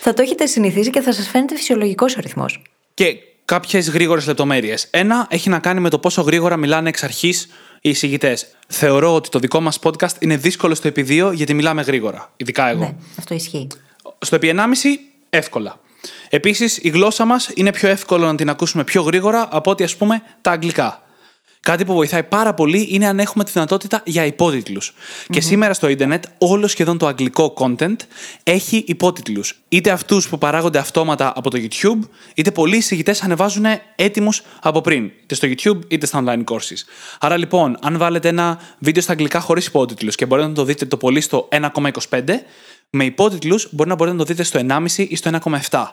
θα το έχετε συνηθίσει και θα σας φαίνεται φυσιολογικός ο ρυθμός. Και κάποιες γρήγορες λεπτομέρειες. Ένα έχει να κάνει με το πόσο γρήγορα μιλάνε εξ αρχής οι εισηγητές. Θεωρώ ότι το δικό μας podcast είναι δύσκολο στο επιδείο γιατί μιλάμε γρήγορα. Ειδικά εγώ. Ναι, αυτό ισχύει. Στο επί 1,5 εύκολα. Επίσης, η γλώσσα μας είναι πιο εύκολο να την ακούσουμε πιο γρήγορα από ότι ας πούμε τα αγγλικά. Κάτι που βοηθάει πάρα πολύ είναι αν έχουμε τη δυνατότητα για υπότιτλους. Και σήμερα στο Ιντερνετ, όλο σχεδόν το αγγλικό content έχει υπότιτλους. Είτε αυτούς που παράγονται αυτόματα από το YouTube, είτε πολλοί εισηγητές ανεβάζουν έτοιμους από πριν, είτε στο YouTube είτε στα online courses. Άρα λοιπόν, αν βάλετε ένα βίντεο στα αγγλικά χωρίς υπότιτλους και μπορείτε να το δείτε το πολύ στο 1,25, με υπότιτλους μπορεί να μπορείτε να το δείτε στο 1,5 ή στο 1,7.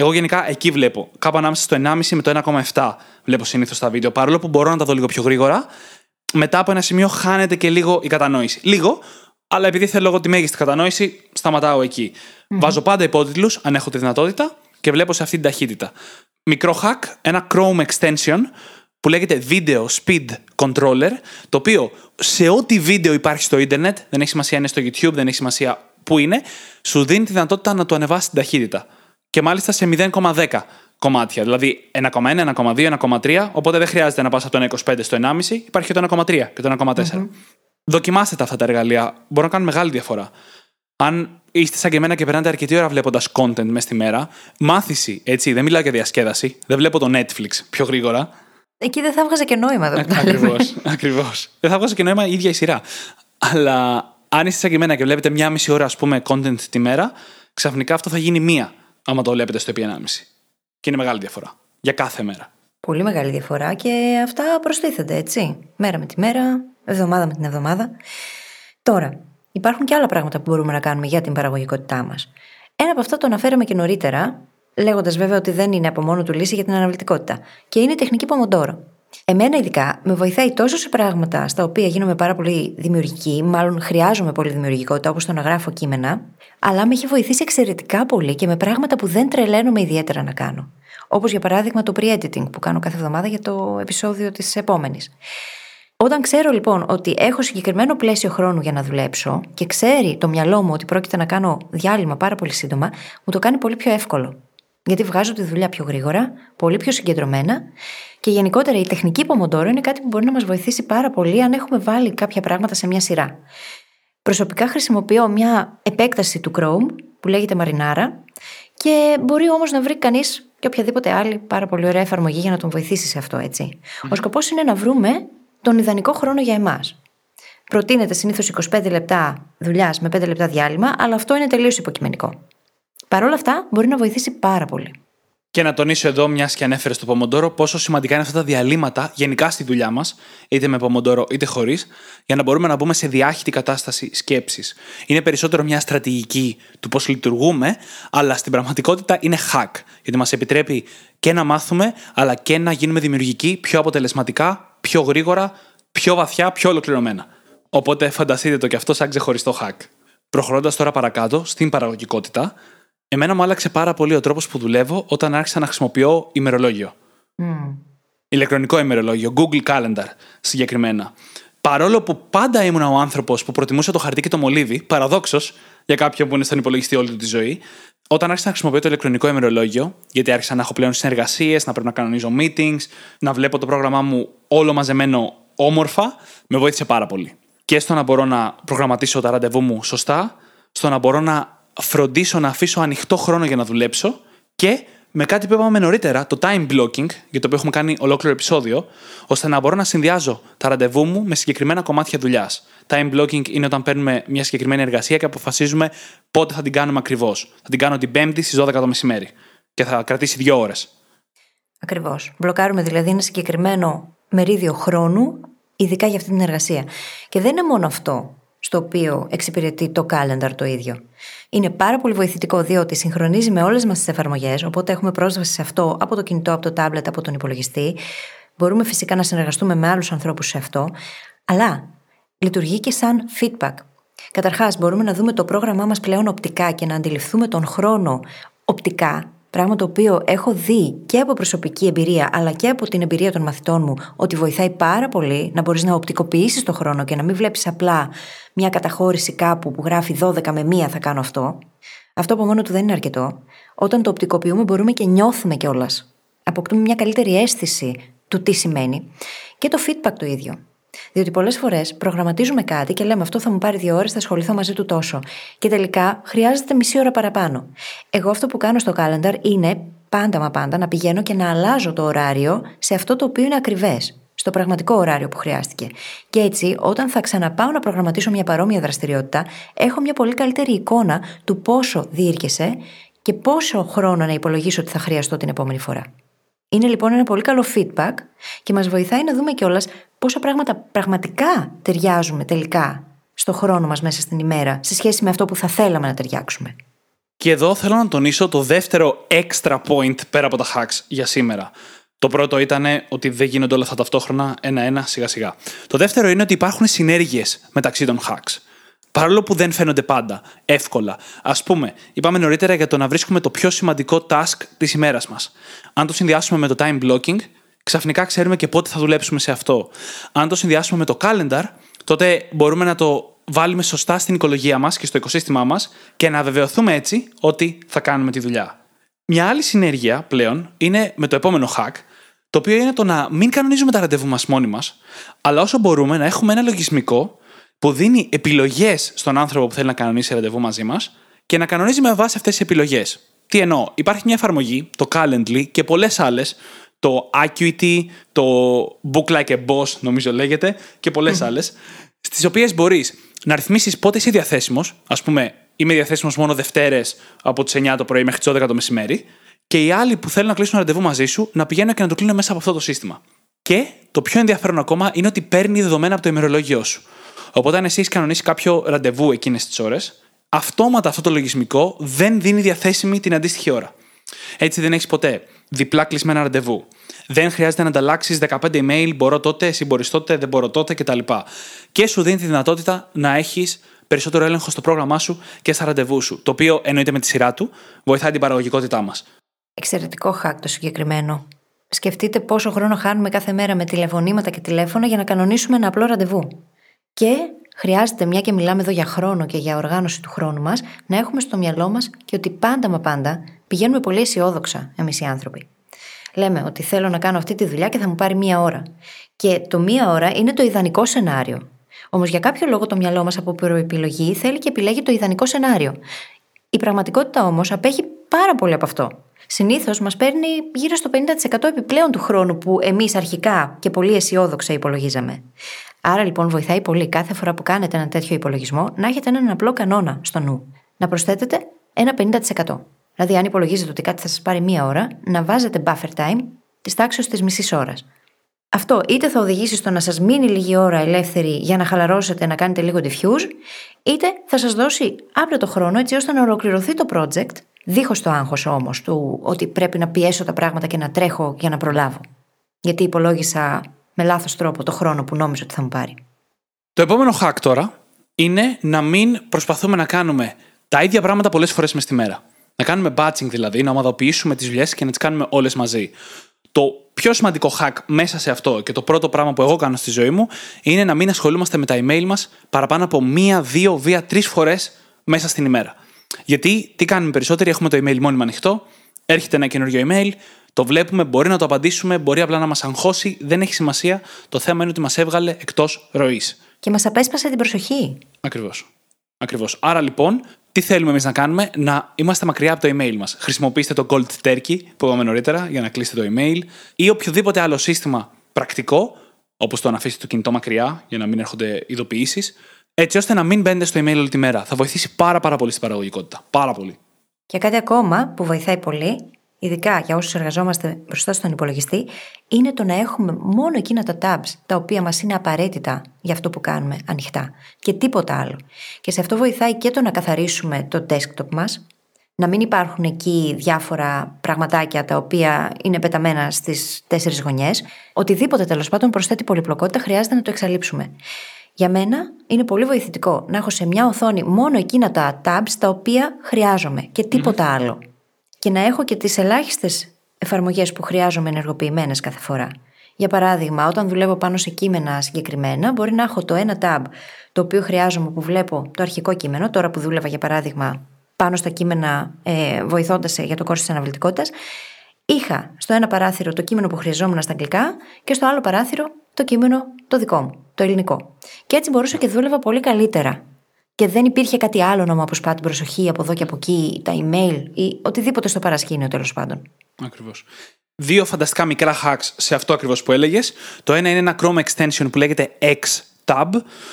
Εγώ γενικά εκεί βλέπω. Κάπου ανάμεσα στο 1,5 με το 1,7 βλέπω συνήθως τα βίντεο. Παρόλο που μπορώ να τα δω λίγο πιο γρήγορα, μετά από ένα σημείο χάνεται και λίγο η κατανόηση. Λίγο, αλλά επειδή θέλω εγώ τη μέγιστη κατανόηση, σταματάω εκεί. Βάζω πάντα υπότιτλους, αν έχω τη δυνατότητα, και βλέπω σε αυτή την ταχύτητα. Μικρό hack, ένα Chrome extension που λέγεται Video Speed Controller, το οποίο σε ό,τι βίντεο υπάρχει στο ίντερνετ, δεν έχει σημασία είναι στο YouTube, δεν έχει σημασία που είναι, σου δίνει τη δυνατότητα να το ανεβάσεις την ταχύτητα και μάλιστα σε 0,10 κομμάτια. Δηλαδή 1,1, 1,2, 1,3. Οπότε δεν χρειάζεται να πας από το 1,25 στο 1,5. Υπάρχει και το 1,3 και το 1,4. Mm-hmm. Δοκιμάστε τα αυτά τα εργαλεία. Μπορούν να κάνουν μεγάλη διαφορά. Αν είστε σαν και εμένα και περνάτε αρκετή ώρα βλέποντας content μέσα στη μέρα, μάθηση, έτσι, δεν μιλάω για διασκέδαση. Δεν βλέπω το Netflix πιο γρήγορα. Εκεί δεν θα βγάζα και νόημα εδώ. Ακριβώς. Ακριβώς. Δεν θα βγάζα και νόημα η ίδια η σειρά. Αλλά αν είστε σαν και εμένα και βλέπετε μία μισή ώρα, ας πούμε, content τη μέρα, ξαφνικά αυτό θα γίνει μία άμα το βλέπετε στο επί 1,5. Και είναι μεγάλη διαφορά. Για κάθε μέρα. Πολύ μεγάλη διαφορά και αυτά προστίθενται, έτσι. Μέρα με τη μέρα, εβδομάδα με την εβδομάδα. Τώρα, υπάρχουν και άλλα πράγματα που μπορούμε να κάνουμε για την παραγωγικότητά μας. Ένα από αυτά το αναφέραμε και νωρίτερα, λέγοντας βέβαια ότι δεν είναι από μόνο του λύση για την αναβλητικότητα. Και είναι η τεχνική Pomodoro. Εμένα ειδικά με βοηθάει τόσο σε πράγματα στα οποία γίνομαι πάρα πολύ δημιουργική, μάλλον χρειάζομαι πολύ δημιουργικότητα όπως το να γράφω κείμενα, αλλά με έχει βοηθήσει εξαιρετικά πολύ και με πράγματα που δεν τρελαίνομαι ιδιαίτερα να κάνω. Όπως για παράδειγμα το pre-editing που κάνω κάθε εβδομάδα για το επεισόδιο της επόμενης. Όταν ξέρω λοιπόν ότι έχω συγκεκριμένο πλαίσιο χρόνου για να δουλέψω και ξέρει το μυαλό μου ότι πρόκειται να κάνω διάλειμμα πάρα πολύ σύντομα, μου το κάνει πολύ πιο εύκολο. Γιατί βγάζω τη δουλειά πιο γρήγορα, πολύ πιο συγκεντρωμένα και γενικότερα η τεχνική Pomodoro είναι κάτι που μπορεί να μας βοηθήσει πάρα πολύ αν έχουμε βάλει κάποια πράγματα σε μια σειρά. Προσωπικά χρησιμοποιώ μια επέκταση του Chrome που λέγεται Marinara και μπορεί όμως να βρει κανείς και οποιαδήποτε άλλη πάρα πολύ ωραία εφαρμογή για να τον βοηθήσει σε αυτό, έτσι. Ο σκοπός είναι να βρούμε τον ιδανικό χρόνο για εμάς. Προτείνεται συνήθως 25 λεπτά δουλειάς με 5 λεπτά διάλειμμα, αλλά αυτό είναι τελείως υποκειμενικό. Παρ' όλα αυτά, μπορεί να βοηθήσει πάρα πολύ. Και να τονίσω εδώ, μιας και ανέφερες στο Πομοντόρο, πόσο σημαντικά είναι αυτά τα διαλύματα γενικά στη δουλειά μας, είτε με Πομοντόρο είτε χωρίς, για να μπορούμε να μπούμε σε διάχυτη κατάσταση σκέψης. Είναι περισσότερο μια στρατηγική του πώς λειτουργούμε, αλλά στην πραγματικότητα είναι hack. Γιατί μας επιτρέπει και να μάθουμε, αλλά και να γίνουμε δημιουργικοί πιο αποτελεσματικά, πιο γρήγορα, πιο βαθιά, πιο ολοκληρωμένα. Οπότε φανταστείτε το και αυτό σαν ξεχωριστό hack. Προχωρώντας τώρα παρακάτω στην παραγωγικότητα, εμένα μου άλλαξε πάρα πολύ ο τρόπος που δουλεύω όταν άρχισα να χρησιμοποιώ ημερολόγιο. Mm. Ηλεκτρονικό ημερολόγιο, Google Calendar συγκεκριμένα. Παρόλο που πάντα ήμουν ο άνθρωπος που προτιμούσε το χαρτί και το μολύβι, παραδόξως για κάποιον που είναι στον υπολογιστή όλη του τη ζωή, όταν άρχισα να χρησιμοποιώ το ηλεκτρονικό ημερολόγιο, γιατί άρχισα να έχω πλέον συνεργασίες, να πρέπει να κανονίζω meetings, να βλέπω το πρόγραμμά μου όλο μαζεμένο όμορφα, με βοήθησε πάρα πολύ. Και στο να μπορώ να προγραμματίσω τα ραντεβού μου σωστά, στο να μπορώ να φροντίσω να αφήσω ανοιχτό χρόνο για να δουλέψω και με κάτι που είπαμε νωρίτερα, το time blocking, για το οποίο έχουμε κάνει ολόκληρο επεισόδιο, ώστε να μπορώ να συνδυάζω τα ραντεβού μου με συγκεκριμένα κομμάτια δουλειάς. Time blocking είναι όταν παίρνουμε μια συγκεκριμένη εργασία και αποφασίζουμε πότε θα την κάνουμε ακριβώς. Θα την κάνω την Πέμπτη στις 12 το μεσημέρι και θα κρατήσει δύο ώρες. Ακριβώς. Μπλοκάρουμε δηλαδή ένα συγκεκριμένο μερίδιο χρόνου, ειδικά για αυτή την εργασία. Και δεν είναι μόνο αυτό στο οποίο εξυπηρετεί το calendar το ίδιο. Είναι πάρα πολύ βοηθητικό διότι συγχρονίζει με όλες μας τις εφαρμογές, οπότε έχουμε πρόσβαση σε αυτό από το κινητό, από το tablet, από τον υπολογιστή. Μπορούμε φυσικά να συνεργαστούμε με άλλους ανθρώπους σε αυτό, αλλά λειτουργεί και σαν feedback. Καταρχάς, μπορούμε να δούμε το πρόγραμμά μας πλέον οπτικά και να αντιληφθούμε τον χρόνο οπτικά Πράγμα το οποίο έχω δει και από προσωπική εμπειρία, αλλά και από την εμπειρία των μαθητών μου, ότι βοηθάει πάρα πολύ να μπορείς να οπτικοποιήσεις το χρόνο και να μην βλέπεις απλά μια καταχώρηση κάπου που γράφει 12 με 1 θα κάνω αυτό. Αυτό από μόνο του δεν είναι αρκετό. Όταν το οπτικοποιούμε, μπορούμε και νιώθουμε κιόλας. Αποκτούμε μια καλύτερη αίσθηση του τι σημαίνει. Και το feedback το ίδιο. Διότι πολλές φορές προγραμματίζουμε κάτι και λέμε αυτό θα μου πάρει δύο ώρες, θα ασχοληθώ μαζί του τόσο. Και τελικά χρειάζεται μισή ώρα παραπάνω. Εγώ αυτό που κάνω στο calendar είναι πάντα μα πάντα να πηγαίνω και να αλλάζω το ωράριο σε αυτό το οποίο είναι ακριβές. Στο πραγματικό ωράριο που χρειάστηκε. Και έτσι, όταν θα ξαναπάω να προγραμματίσω μια παρόμοια δραστηριότητα, έχω μια πολύ καλύτερη εικόνα του πόσο διήρκεσε και πόσο χρόνο να υπολογίσω ότι θα χρειαστώ την επόμενη φορά. Είναι λοιπόν ένα πολύ καλό feedback και μας βοηθάει να δούμε κιόλας πόσα πράγματα πραγματικά ταιριάζουμε τελικά στο χρόνο μας μέσα στην ημέρα σε σχέση με αυτό που θα θέλαμε να ταιριάξουμε. Και εδώ θέλω να τονίσω το δεύτερο extra point πέρα από τα hacks για σήμερα. Το πρώτο ήταν ότι δεν γίνονται όλα αυτά ταυτόχρονα ένα-ένα σιγά σιγά. Το δεύτερο είναι ότι υπάρχουν συνέργειες μεταξύ των hacks. Παρόλο που δεν φαίνονται πάντα εύκολα. Α πούμε, είπαμε νωρίτερα για το να βρίσκουμε το πιο σημαντικό task της ημέρας μας. Αν το συνδυάσουμε με το time blocking, ξαφνικά ξέρουμε και πότε θα δουλέψουμε σε αυτό. Αν το συνδυάσουμε με το calendar, τότε μπορούμε να το βάλουμε σωστά στην οικολογία μας και στο οικοσύστημά μας και να βεβαιωθούμε έτσι ότι θα κάνουμε τη δουλειά. Μια άλλη συνέργεια πλέον είναι με το επόμενο hack, το οποίο είναι το να μην κανονίζουμε τα ραντεβού μας μόνοι μας, αλλά όσο μπορούμε να έχουμε ένα λογισμικό που δίνει επιλογές στον άνθρωπο που θέλει να κανονίσει ραντεβού μαζί μας και να κανονίζει με βάση αυτές τις επιλογές. Τι εννοώ, υπάρχει μια εφαρμογή, το Calendly και πολλές άλλες, το Acuity, το Book Like a Boss, νομίζω λέγεται, και πολλές mm. άλλες, στις οποίες μπορείς να ρυθμίσεις πότε είσαι διαθέσιμος. Α πούμε, είμαι διαθέσιμος μόνο Δευτέρες από τις 9 το πρωί μέχρι τις 12 το μεσημέρι, και οι άλλοι που θέλουν να κλείσουν ραντεβού μαζί σου να πηγαίνουν και να το κλείνουν μέσα από αυτό το σύστημα. Και το πιο ενδιαφέρον ακόμα είναι ότι παίρνει δεδομένα από το ημερολόγιο σου. Οπότε, αν εσύ έχει κανονίσει κάποιο ραντεβού εκείνες τις ώρες, αυτόματα αυτό το λογισμικό δεν δίνει διαθέσιμη την αντίστοιχη ώρα. Έτσι δεν έχεις ποτέ διπλά κλεισμένα ραντεβού. Δεν χρειάζεται να ανταλλάξεις 15 email, μπορώ τότε, εσύ μπορείς τότε, δεν μπορώ τότε κτλ. Και σου δίνει τη δυνατότητα να έχεις περισσότερο έλεγχο στο πρόγραμμά σου και στα ραντεβού σου. Το οποίο εννοείται με τη σειρά του βοηθάει την παραγωγικότητά μας. Εξαιρετικό hack το συγκεκριμένο. Σκεφτείτε πόσο χρόνο χάνουμε κάθε μέρα με τηλεφωνήματα και τηλέφωνα για να κανονίσουμε ένα απλό ραντεβού. Και χρειάζεται, μια και μιλάμε εδώ για χρόνο και για οργάνωση του χρόνου μας, να έχουμε στο μυαλό μας και ότι πάντα μα πάντα πηγαίνουμε πολύ αισιόδοξα εμείς οι άνθρωποι. Λέμε ότι θέλω να κάνω αυτή τη δουλειά και θα μου πάρει μία ώρα. Και το μία ώρα είναι το ιδανικό σενάριο. Όμως για κάποιο λόγο το μυαλό μας από προεπιλογή θέλει και επιλέγει το ιδανικό σενάριο. Η πραγματικότητα όμως απέχει πάρα πολύ από αυτό. Συνήθως μας παίρνει γύρω στο 50% επιπλέον του χρόνου που εμείς αρχικά και πολύ αισιόδοξα υπολογίζαμε. Άρα λοιπόν βοηθάει πολύ κάθε φορά που κάνετε ένα τέτοιο υπολογισμό να έχετε έναν απλό κανόνα στο νου. Να προσθέτετε ένα 50%. Δηλαδή, αν υπολογίζετε ότι κάτι θα σας πάρει μία ώρα, να βάζετε buffer time της τάξης της μισής ώρας. Αυτό είτε θα οδηγήσει στο να σας μείνει λίγη ώρα ελεύθερη για να χαλαρώσετε, να κάνετε λίγο diffuse, είτε θα σας δώσει άπλετο χρόνο έτσι ώστε να ολοκληρωθεί το project, δίχως το άγχος όμως του ότι πρέπει να πιέσω τα πράγματα και να τρέχω για να προλάβω. Γιατί υπολόγισα με λάθος τρόπο το χρόνο που νόμιζα ότι θα μου πάρει. Το επόμενο hack τώρα είναι να μην προσπαθούμε να κάνουμε τα ίδια πράγματα πολλές φορές μες στη μέρα. Να κάνουμε batching δηλαδή, να ομαδοποιήσουμε τις δουλειές και να τις κάνουμε όλες μαζί. Το πιο σημαντικό hack μέσα σε αυτό και το πρώτο πράγμα που εγώ κάνω στη ζωή μου είναι να μην ασχολούμαστε με τα email μας παραπάνω από μία, δύο, βία, τρεις φορές μέσα στην ημέρα. Γιατί τι κάνουμε περισσότεροι, έχουμε το email μόνιμα ανοιχτό, έρχεται ένα καινούριο email, το βλέπουμε, μπορεί να το απαντήσουμε, μπορεί απλά να μας αγχώσει, δεν έχει σημασία. Το θέμα είναι ότι μας έβγαλε εκτός ροής. Και μας απέσπασε την προσοχή. Ακριβώς. Ακριβώς. Άρα λοιπόν, τι θέλουμε εμείς να κάνουμε, να είμαστε μακριά από το email μας. Χρησιμοποιήστε το Cold Turkey που είπαμε νωρίτερα για να κλείσετε το email ή οποιοδήποτε άλλο σύστημα πρακτικό, όπως το να αφήσετε το κινητό μακριά για να μην έρχονται ειδοποιήσεις, έτσι ώστε να μην μπαίνετε στο email όλη τη μέρα. Θα βοηθήσει πάρα, πάρα πολύ στην παραγωγικότητα. Πάρα πολύ. Και κάτι ακόμα που βοηθάει πολύ ειδικά για όσους εργαζόμαστε μπροστά στον υπολογιστή, είναι το να έχουμε μόνο εκείνα τα tabs τα οποία μας είναι απαραίτητα για αυτό που κάνουμε ανοιχτά και τίποτα άλλο. Και σε αυτό βοηθάει και το να καθαρίσουμε το desktop μας, να μην υπάρχουν εκεί διάφορα πραγματάκια τα οποία είναι πεταμένα στις τέσσερις γωνιές. Οτιδήποτε τέλος πάντων προσθέτει πολυπλοκότητα χρειάζεται να το εξαλείψουμε. Για μένα είναι πολύ βοηθητικό να έχω σε μια οθόνη μόνο εκείνα τα tabs τα οποία χρειάζομαι και τίποτα άλλο και να έχω και τις ελάχιστες εφαρμογές που χρειάζομαι ενεργοποιημένες κάθε φορά. Για παράδειγμα, όταν δουλεύω πάνω σε κείμενα συγκεκριμένα, μπορεί να έχω το ένα tab το οποίο χρειάζομαι που βλέπω το αρχικό κείμενο, τώρα που δούλευα για παράδειγμα πάνω στα κείμενα ε, βοηθώντας για το κόρσο της αναβλητικότητα. Είχα στο ένα παράθυρο το κείμενο που χρειαζόμουν στα αγγλικά και στο άλλο παράθυρο το κείμενο το δικό μου, το ελληνικό. Και έτσι μπορούσα και δούλευα πολύ καλύτερα και δεν υπήρχε κάτι άλλο να μου αποσπά την προσοχή από εδώ και από εκεί, τα email ή οτιδήποτε στο παρασκήνιο τέλος πάντων. Ακριβώς. Δύο φανταστικά μικρά hacks σε αυτό ακριβώς που έλεγες. Το ένα είναι ένα Chrome extension που λέγεται X-Tab,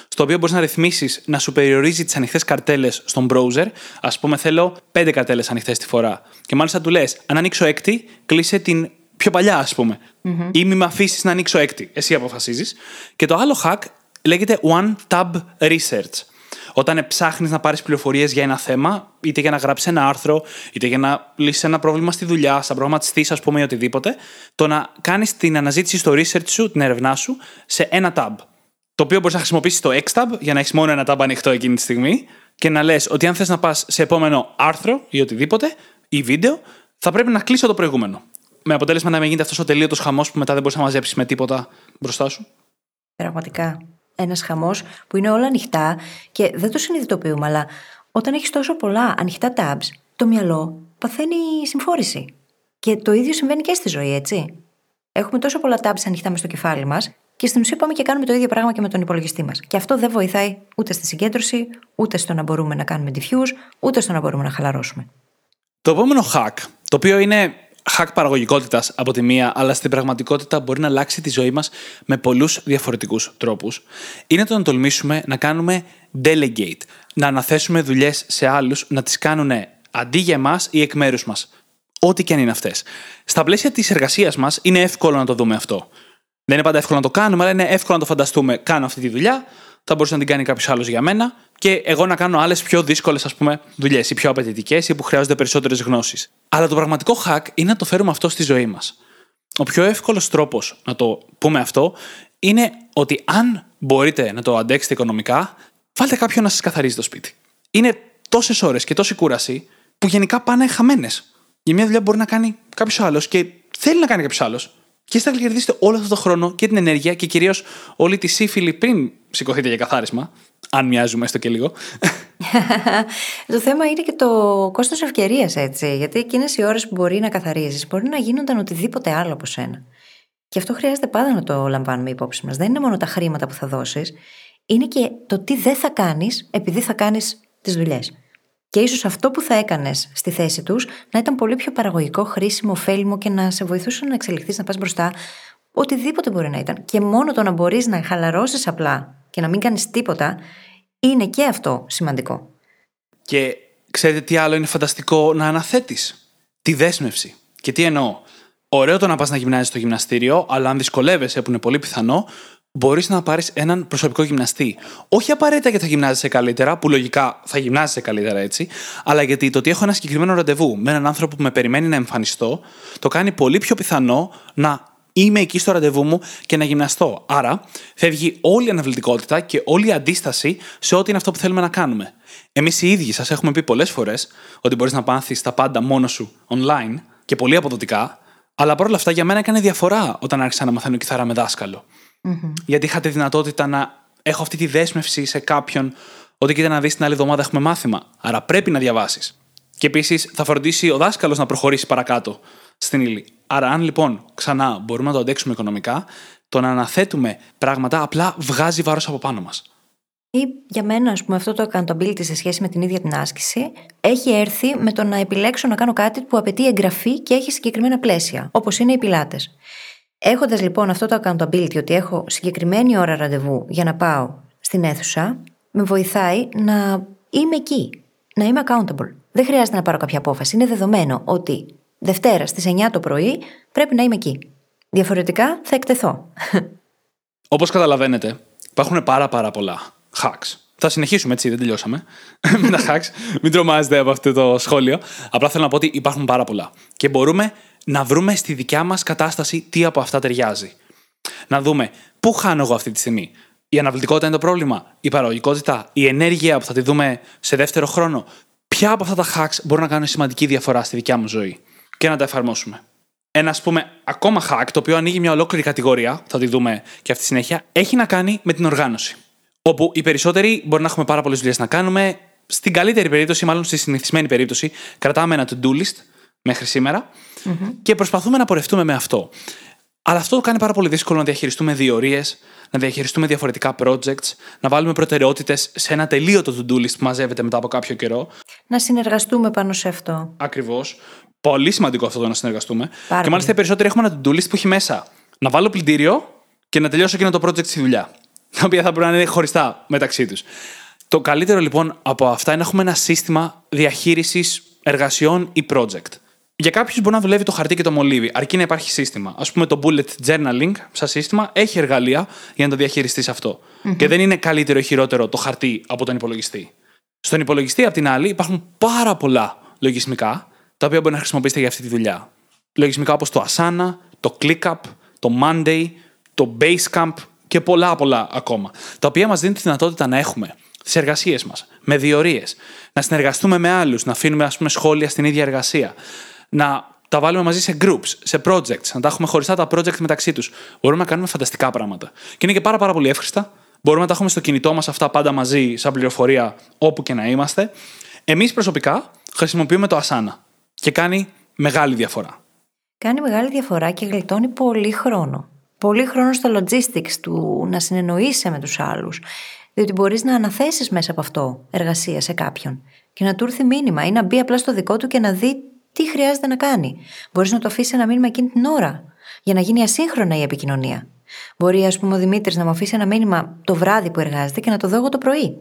στο οποίο μπορείς να ρυθμίσεις να σου περιορίζει τις ανοιχτές καρτέλες στον browser. Α πούμε, θέλω πέντε καρτέλες ανοιχτές τη φορά. Και μάλιστα του λες, αν ανοίξω έκτη, κλείσε την πιο παλιά, ας πούμε. Mm-hmm. Ή μη με αφήσεις να ανοίξω έκτη. Εσύ αποφασίζεις. Και το άλλο hack λέγεται One Tab Research. Όταν ψάχνεις να πάρεις πληροφορίες για ένα θέμα, είτε για να γράψεις ένα άρθρο, είτε για να λύσεις ένα πρόβλημα στη δουλειά, σαν προγραμματιστής, ας πούμε, ή οτιδήποτε, το να κάνεις την αναζήτηση στο research σου, την έρευνά σου, σε ένα tab. Το οποίο μπορείς να χρησιμοποιήσεις το X-Tab για να έχεις μόνο ένα tab ανοιχτό εκείνη τη στιγμή και να λες ότι αν θες να πας σε επόμενο άρθρο ή οτιδήποτε ή βίντεο, θα πρέπει να κλείσω το προηγούμενο. Με αποτέλεσμα να μην γίνεται αυτός ο τελείωτος χαμός που μετά δεν μπορείς να μαζέψεις με τίποτα μπροστά σου. Πραγματικά ένας χαμός που είναι όλα ανοιχτά και δεν το συνειδητοποιούμε, αλλά όταν έχεις τόσο πολλά ανοιχτά tabs, το μυαλό παθαίνει συμφόρηση. Και το ίδιο συμβαίνει και στη ζωή, έτσι. Έχουμε τόσο πολλά tabs ανοιχτά μες στο κεφάλι μας και στην ουσία πάμε και κάνουμε το ίδιο πράγμα και με τον υπολογιστή μας. Και αυτό δεν βοηθάει ούτε στη συγκέντρωση, ούτε στο να μπορούμε να κάνουμε diffuse, ούτε στο να μπορούμε να χαλαρώσουμε. Το επόμενο hack, το οποίο είναι hack παραγωγικότητας από τη μία, αλλά στην πραγματικότητα μπορεί να αλλάξει τη ζωή μας με πολλούς διαφορετικούς τρόπους, είναι το να τολμήσουμε να κάνουμε delegate. Να αναθέσουμε δουλειές σε άλλους να τις κάνουν αντί για εμάς ή εκ μέρους μας. Ό,τι και αν είναι αυτές. Στα πλαίσια της εργασίας μας είναι εύκολο να το δούμε αυτό. Δεν είναι πάντα εύκολο να το κάνουμε, αλλά είναι εύκολο να το φανταστούμε. Κάνω αυτή τη δουλειά, θα μπορούσε να την κάνει κάποιος άλλος για μένα και εγώ να κάνω άλλες πιο δύσκολες δουλειές ή πιο απαιτητικές ή που χρειάζονται περισσότερες γνώσεις. Αλλά το πραγματικό hack είναι να το φέρουμε αυτό στη ζωή μας. Ο πιο εύκολος τρόπος να το πούμε αυτό είναι ότι αν μπορείτε να το αντέξετε οικονομικά, βάλτε κάποιον να σας καθαρίζει το σπίτι. Είναι τόσες ώρες και τόση κούραση που γενικά πάνε χαμένες. Για μια δουλειά μπορεί να κάνει κάποιος άλλος και θέλει να κάνει κάποιος άλλος. Και είστε θα κερδίσετε όλο αυτό το χρόνο και την ενέργεια και κυρίως όλη τη σύφυλη πριν σηκωθείτε για καθάρισμα. Αν μοιάζουμε έστω και λίγο. το θέμα είναι και το κόστος ευκαιρίας, έτσι. Γιατί εκείνες οι ώρες που μπορεί να καθαρίζεις μπορεί να γίνονταν οτιδήποτε άλλο από σένα. Και αυτό χρειάζεται πάντα να το λαμβάνουμε υπόψη μας. Δεν είναι μόνο τα χρήματα που θα δώσεις, είναι και το τι δεν θα κάνεις επειδή θα κάνεις τις δουλειές. Και ίσως αυτό που θα έκανες στη θέση τους να ήταν πολύ πιο παραγωγικό, χρήσιμο, ωφέλιμο και να σε βοηθούσε να εξελιχθείς, να πας μπροστά. Οτιδήποτε μπορεί να ήταν. Και μόνο το να μπορείς να χαλαρώσεις απλά και να μην κάνεις τίποτα είναι και αυτό σημαντικό. Και ξέρετε τι άλλο είναι φανταστικό να αναθέτεις; Τη δέσμευση. Και τι εννοώ; Ωραίο το να πας να γυμνάζεις στο γυμναστήριο, αλλά αν δυσκολεύεσαι, που είναι πολύ πιθανό, μπορείς να πάρεις έναν προσωπικό γυμναστή. Όχι απαραίτητα γιατί θα γυμνάζεσαι καλύτερα, που λογικά θα γυμνάζεσαι καλύτερα έτσι, αλλά γιατί το ότι έχω ένα συγκεκριμένο ραντεβού με έναν άνθρωπο που με περιμένει να εμφανιστώ, το κάνει πολύ πιο πιθανό να είμαι εκεί στο ραντεβού μου και να γυμναστώ. Άρα, φεύγει όλη η αναβλητικότητα και όλη η αντίσταση σε ό,τι είναι αυτό που θέλουμε να κάνουμε. Εμείς οι ίδιοι σας έχουμε πει πολλές φορές ότι μπορείς να πάθεις τα πάντα μόνος σου online και πολύ αποδοτικά, αλλά παρόλα αυτά για μένα έκανε διαφορά όταν άρχισα να μαθαίνω κιθάρα με δάσκαλο. Mm-hmm. Γιατί είχα τη δυνατότητα να έχω αυτή τη δέσμευση σε κάποιον ότι κοίτα να δεις την άλλη εβδομάδα έχουμε μάθημα. Άρα πρέπει να διαβάσεις. Και επίσης θα φροντίσει ο δάσκαλος να προχωρήσει παρακάτω στην ύλη. Άρα, αν λοιπόν ξανά μπορούμε να το αντέξουμε οικονομικά, το να αναθέτουμε πράγματα απλά βγάζει βάρος από πάνω μας. Ή για μένα, ας πούμε, αυτό το accountability σε σχέση με την ίδια την άσκηση έχει έρθει με το να επιλέξω να κάνω κάτι που απαιτεί εγγραφή και έχει συγκεκριμένα πλαίσια, όπως είναι οι πιλάτες. Έχοντας λοιπόν αυτό το accountability, ότι έχω συγκεκριμένη ώρα ραντεβού για να πάω στην αίθουσα, με βοηθάει να είμαι εκεί, να είμαι accountable. Δεν χρειάζεται να πάρω κάποια απόφαση. Είναι δεδομένο ότι Δευτέρα στις 9 το πρωί πρέπει να είμαι εκεί. Διαφορετικά θα εκτεθώ. Όπως καταλαβαίνετε, υπάρχουν πάρα πάρα πολλά hacks. Θα συνεχίσουμε έτσι, δεν τελειώσαμε με τα hacks. Μην τρομάζετε από αυτό το σχόλιο. Απλά θέλω να πω ότι υπάρχουν πάρα πολλά. Και μπορούμε να βρούμε στη δικιά μας κατάσταση τι από αυτά ταιριάζει. Να δούμε πού χάνω εγώ αυτή τη στιγμή. Η αναβλητικότητα είναι το πρόβλημα, η παραγωγικότητα, η ενέργεια που θα τη δούμε σε δεύτερο χρόνο. Ποια από αυτά τα hacks μπορούν να κάνουν σημαντική διαφορά στη δικιά μου ζωή και να τα εφαρμόσουμε. Ένα, ας πούμε, ακόμα hack, το οποίο ανοίγει μια ολόκληρη κατηγορία, θα τη δούμε και αυτή τη συνέχεια, έχει να κάνει με την οργάνωση. Όπου οι περισσότεροι μπορεί να έχουμε πάρα πολλές δουλειές να κάνουμε. Στην καλύτερη περίπτωση, μάλλον στη συνηθισμένη περίπτωση, κρατάμε ένα to-do list μέχρι και προσπαθούμε να πορευτούμε με αυτό. Αλλά αυτό το κάνει πάρα πολύ δύσκολο να διαχειριστούμε διορίες, να διαχειριστούμε διαφορετικά projects, να βάλουμε προτεραιότητες σε ένα τελείωτο to-do list που μαζεύεται μετά από κάποιο καιρό. Να συνεργαστούμε πάνω σε αυτό. Ακριβώς. Πολύ σημαντικό αυτό το να συνεργαστούμε. Πάρα και μάλιστα οι περισσότεροι έχουμε ένα to-do list που έχει μέσα να βάλω πλυντήριο και να τελειώσω εκείνο το project στη δουλειά. Τα οποία θα πρέπει να είναι χωριστά μεταξύ τους. Το καλύτερο λοιπόν από αυτά είναι να έχουμε ένα σύστημα διαχείρισης εργασιών ή project. Για κάποιους μπορεί να δουλεύει το χαρτί και το μολύβι, αρκεί να υπάρχει σύστημα. Α πούμε, το bullet journaling, σαν σύστημα, έχει εργαλεία για να το διαχειριστείς Και δεν είναι καλύτερο ή χειρότερο το χαρτί από τον υπολογιστή. Στον υπολογιστή, απ' την άλλη, υπάρχουν πάρα πολλά λογισμικά τα οποία μπορεί να χρησιμοποιήσετε για αυτή τη δουλειά. Λογισμικά όπως το Asana, το ClickUp, το Monday, το Basecamp και πολλά πολλά ακόμα. Τα οποία μας δίνουν τη δυνατότητα να έχουμε τις εργασίες μας με διορίες, να συνεργαστούμε με άλλους, να αφήνουμε ας πούμε, σχόλια στην ίδια εργασία, να τα βάλουμε μαζί σε groups, σε projects, να τα έχουμε χωριστά τα projects μεταξύ τους. Μπορούμε να κάνουμε φανταστικά πράγματα. Και είναι και πάρα, πάρα πολύ εύχριστα. Μπορούμε να τα έχουμε στο κινητό μας αυτά πάντα μαζί, σαν πληροφορία, όπου και να είμαστε. Εμείς προσωπικά χρησιμοποιούμε το Asana και κάνει μεγάλη διαφορά. Κάνει μεγάλη διαφορά και γλιτώνει πολύ χρόνο. Πολύ χρόνος στο logistics του να συνεννοείσαι με τους άλλους. Διότι μπορείς να αναθέσεις μέσα από αυτό εργασία σε κάποιον και να του έρθει μήνυμα ή να μπει απλά στο δικό του και να δει τι χρειάζεται να κάνει. Μπορείς να το αφήσεις ένα μήνυμα εκείνη την ώρα για να γίνει ασύγχρονα η επικοινωνία. Μπορεί, ας πούμε, ο Δημήτρης να μου αφήσει ένα μήνυμα το βράδυ που εργάζεται και να το δω εγώ το πρωί.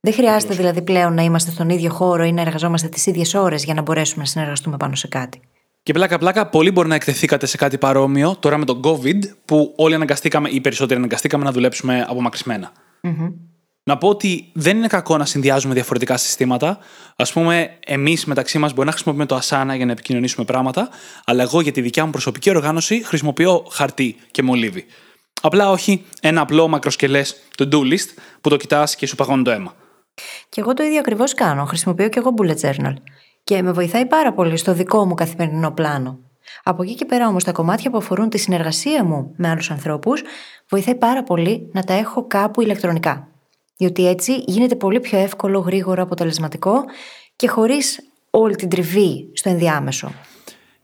Δεν χρειάζεται δηλαδή πλέον να είμαστε στον ίδιο χώρο ή να εργαζόμαστε τις ίδιες ώρες για να μπορέσουμε να συνεργαστούμε πάνω σε κάτι. Και πλάκα-πλάκα, πολύ μπορεί να εκτεθήκατε σε κάτι παρόμοιο τώρα με τον COVID, που όλοι αναγκαστήκαμε, ή οι περισσότεροι αναγκαστήκαμε να δουλέψουμε απομακρυσμένα. Mm-hmm. Να πω ότι δεν είναι κακό να συνδυάζουμε διαφορετικά συστήματα. Α πούμε, εμείς μεταξύ μας μπορεί να χρησιμοποιούμε το Asana για να επικοινωνήσουμε πράγματα, αλλά εγώ για τη δικιά μου προσωπική οργάνωση χρησιμοποιώ χαρτί και μολύβι. Απλά όχι ένα απλό μακροσκελές to-do list που το κοιτάς και σου παγώνει το αίμα. Και εγώ το ίδιο ακριβώς κάνω. Χρησιμοποιώ και εγώ bullet journal. Και με βοηθάει πάρα πολύ στο δικό μου καθημερινό πλάνο. Από εκεί και πέρα όμως τα κομμάτια που αφορούν τη συνεργασία μου με άλλους ανθρώπους, βοηθάει πάρα πολύ να τα έχω κάπου ηλεκτρονικά. Διότι έτσι γίνεται πολύ πιο εύκολο, γρήγορο, αποτελεσματικό και χωρίς όλη την τριβή στο ενδιάμεσο.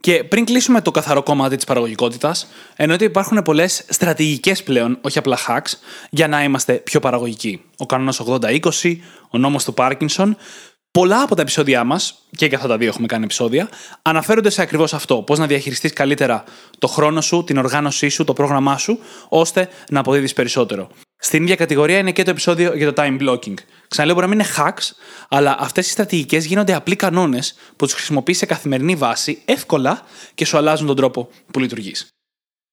Και πριν κλείσουμε το καθαρό κομμάτι της παραγωγικότητας, εννοείται ότι υπάρχουν πολλές στρατηγικές πλέον, όχι απλά hacks, για να είμαστε πιο παραγωγικοί. Ο κανόνας 80-20, ο νόμος του Πάρκινσον. Πολλά από τα επεισόδια μας, και για αυτά τα δύο έχουμε κάνει επεισόδια, αναφέρονται σε ακριβώς αυτό. Πώς να διαχειριστείς καλύτερα το χρόνο σου, την οργάνωσή σου, το πρόγραμμά σου, ώστε να αποδίδεις περισσότερο. Στην ίδια κατηγορία είναι και το επεισόδιο για το time blocking. Ξαναλέω, μπορεί να μην είναι hacks, αλλά αυτές οι στρατηγικές γίνονται απλοί κανόνες που τους χρησιμοποιείς σε καθημερινή βάση εύκολα και σου αλλάζουν τον τρόπο που λειτουργείς.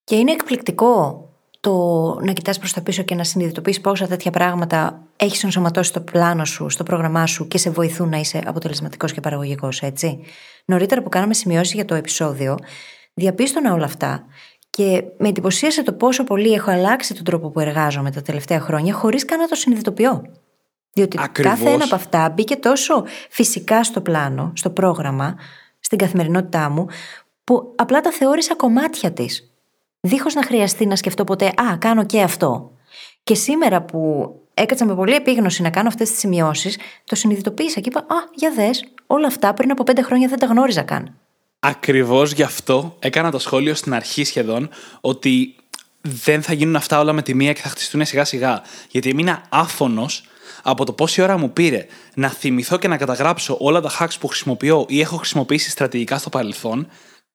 Και είναι εκπληκτικό το να κοιτάς προς τα πίσω και να συνειδητοποιείς πόσα τέτοια πράγματα έχεις ενσωματώσει στο πλάνο σου, στο πρόγραμμά σου και σε βοηθούν να είσαι αποτελεσματικός και παραγωγικός, έτσι. Νωρίτερα που κάναμε σημειώσεις για το επεισόδιο, διαπίστωνα όλα αυτά και με εντυπωσίασε το πόσο πολύ έχω αλλάξει τον τρόπο που εργάζομαι τα τελευταία χρόνια χωρίς καν να το συνειδητοποιώ. Διότι Ακριβώς. κάθε ένα από αυτά μπήκε τόσο φυσικά στο πλάνο, στο πρόγραμμα, στην καθημερινότητά μου, που απλά τα θεώρησα κομμάτια της. Δίχως να χρειαστεί να σκεφτώ ποτέ «Α, κάνω και αυτό». Και σήμερα που έκατσα με πολύ επίγνωση να κάνω αυτές τις σημειώσεις, το συνειδητοποίησα και είπα «Α, για δες, όλα αυτά πριν από πέντε χρόνια δεν τα γνώριζα καν». Ακριβώς γι' αυτό έκανα το σχόλιο στην αρχή σχεδόν ότι δεν θα γίνουν αυτά όλα με τη μία και θα χτιστούν σιγά σιγά. Γιατί έμεινα άφωνος από το πόση ώρα μου πήρε να θυμηθώ και να καταγράψω όλα τα hacks που χρησιμοποιώ ή έχω χρησιμοποιήσει στρατηγικά στο παρελθόν.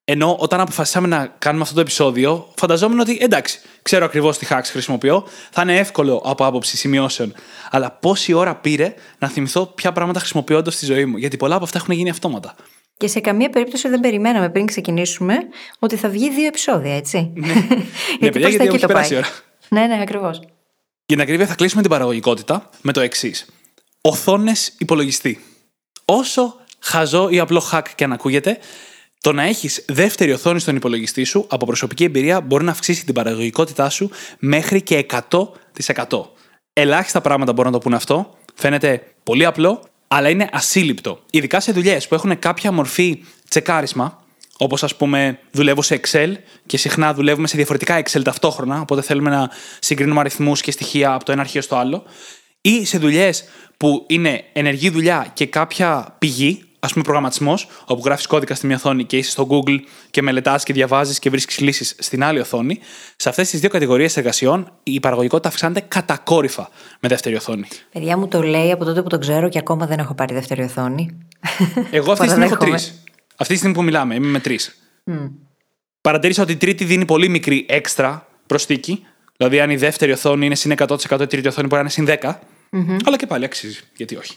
Ενώ όταν αποφασίσαμε να κάνουμε αυτό το επεισόδιο, φανταζόμουν ότι εντάξει, ξέρω ακριβώς τι hacks χρησιμοποιώ, θα είναι εύκολο από άποψη σημειώσεων. Αλλά πόση ώρα πήρε να θυμηθώ ποια πράγματα χρησιμοποιώ όντως στη ζωής μου. Γιατί πολλά από αυτά έχουν γίνει αυτόματα. Και σε καμία περίπτωση δεν περιμέναμε πριν ξεκινήσουμε ότι θα βγει δύο επεισόδια, έτσι. Ναι, γιατί παιδιά, προς γιατί τα εκεί έχει το περάσει η πάει. ώρα. Ναι, ναι, ακριβώς. Για την ακρίβεια, θα κλείσουμε την παραγωγικότητα με το εξής. Οθόνες υπολογιστή. Όσο χαζό ή απλό hack και αν ακούγεται, το να έχεις δεύτερη οθόνη στον υπολογιστή σου από προσωπική εμπειρία μπορεί να αυξήσει την παραγωγικότητά σου μέχρι και 100%. Ελάχιστα πράγματα μπορούν να το πούνε αυτό. Φαίνεται πολύ απλό, αλλά είναι ασύλληπτο. Ειδικά σε δουλειές που έχουν κάποια μορφή τσεκάρισμα, Όπως, ας πούμε, δουλεύω σε Excel και συχνά δουλεύουμε σε διαφορετικά Excel ταυτόχρονα. Οπότε θέλουμε να συγκρίνουμε αριθμούς και στοιχεία από το ένα αρχείο στο άλλο. Ή σε δουλειές που είναι ενεργή δουλειά και κάποια πηγή, ας πούμε προγραμματισμός, όπου γράφεις κώδικα στη μία οθόνη και είσαι στο Google και μελετάς και διαβάζεις και βρίσκεις λύσεις στην άλλη οθόνη. Σε αυτές τις δύο κατηγορίες εργασιών η παραγωγικότητα αυξάνεται κατακόρυφα με δεύτερη οθόνη. Παιδιά μου το λέει από τότε που το ξέρω και ακόμα δεν έχω πάρει δεύτερη οθόνη. Εγώ αυτή τη στιγμή έχω τρεις. Παραδέχομαι. Αυτή τη στιγμή που μιλάμε, είμαι με τρεις. Παρατήρησα ότι η τρίτη δίνει πολύ μικρή έξτρα προστίκη. Δηλαδή, αν η δεύτερη οθόνη είναι συν 100%, η τρίτη οθόνη μπορεί να είναι συν 10. Αλλά και πάλι αξίζει. Γιατί όχι.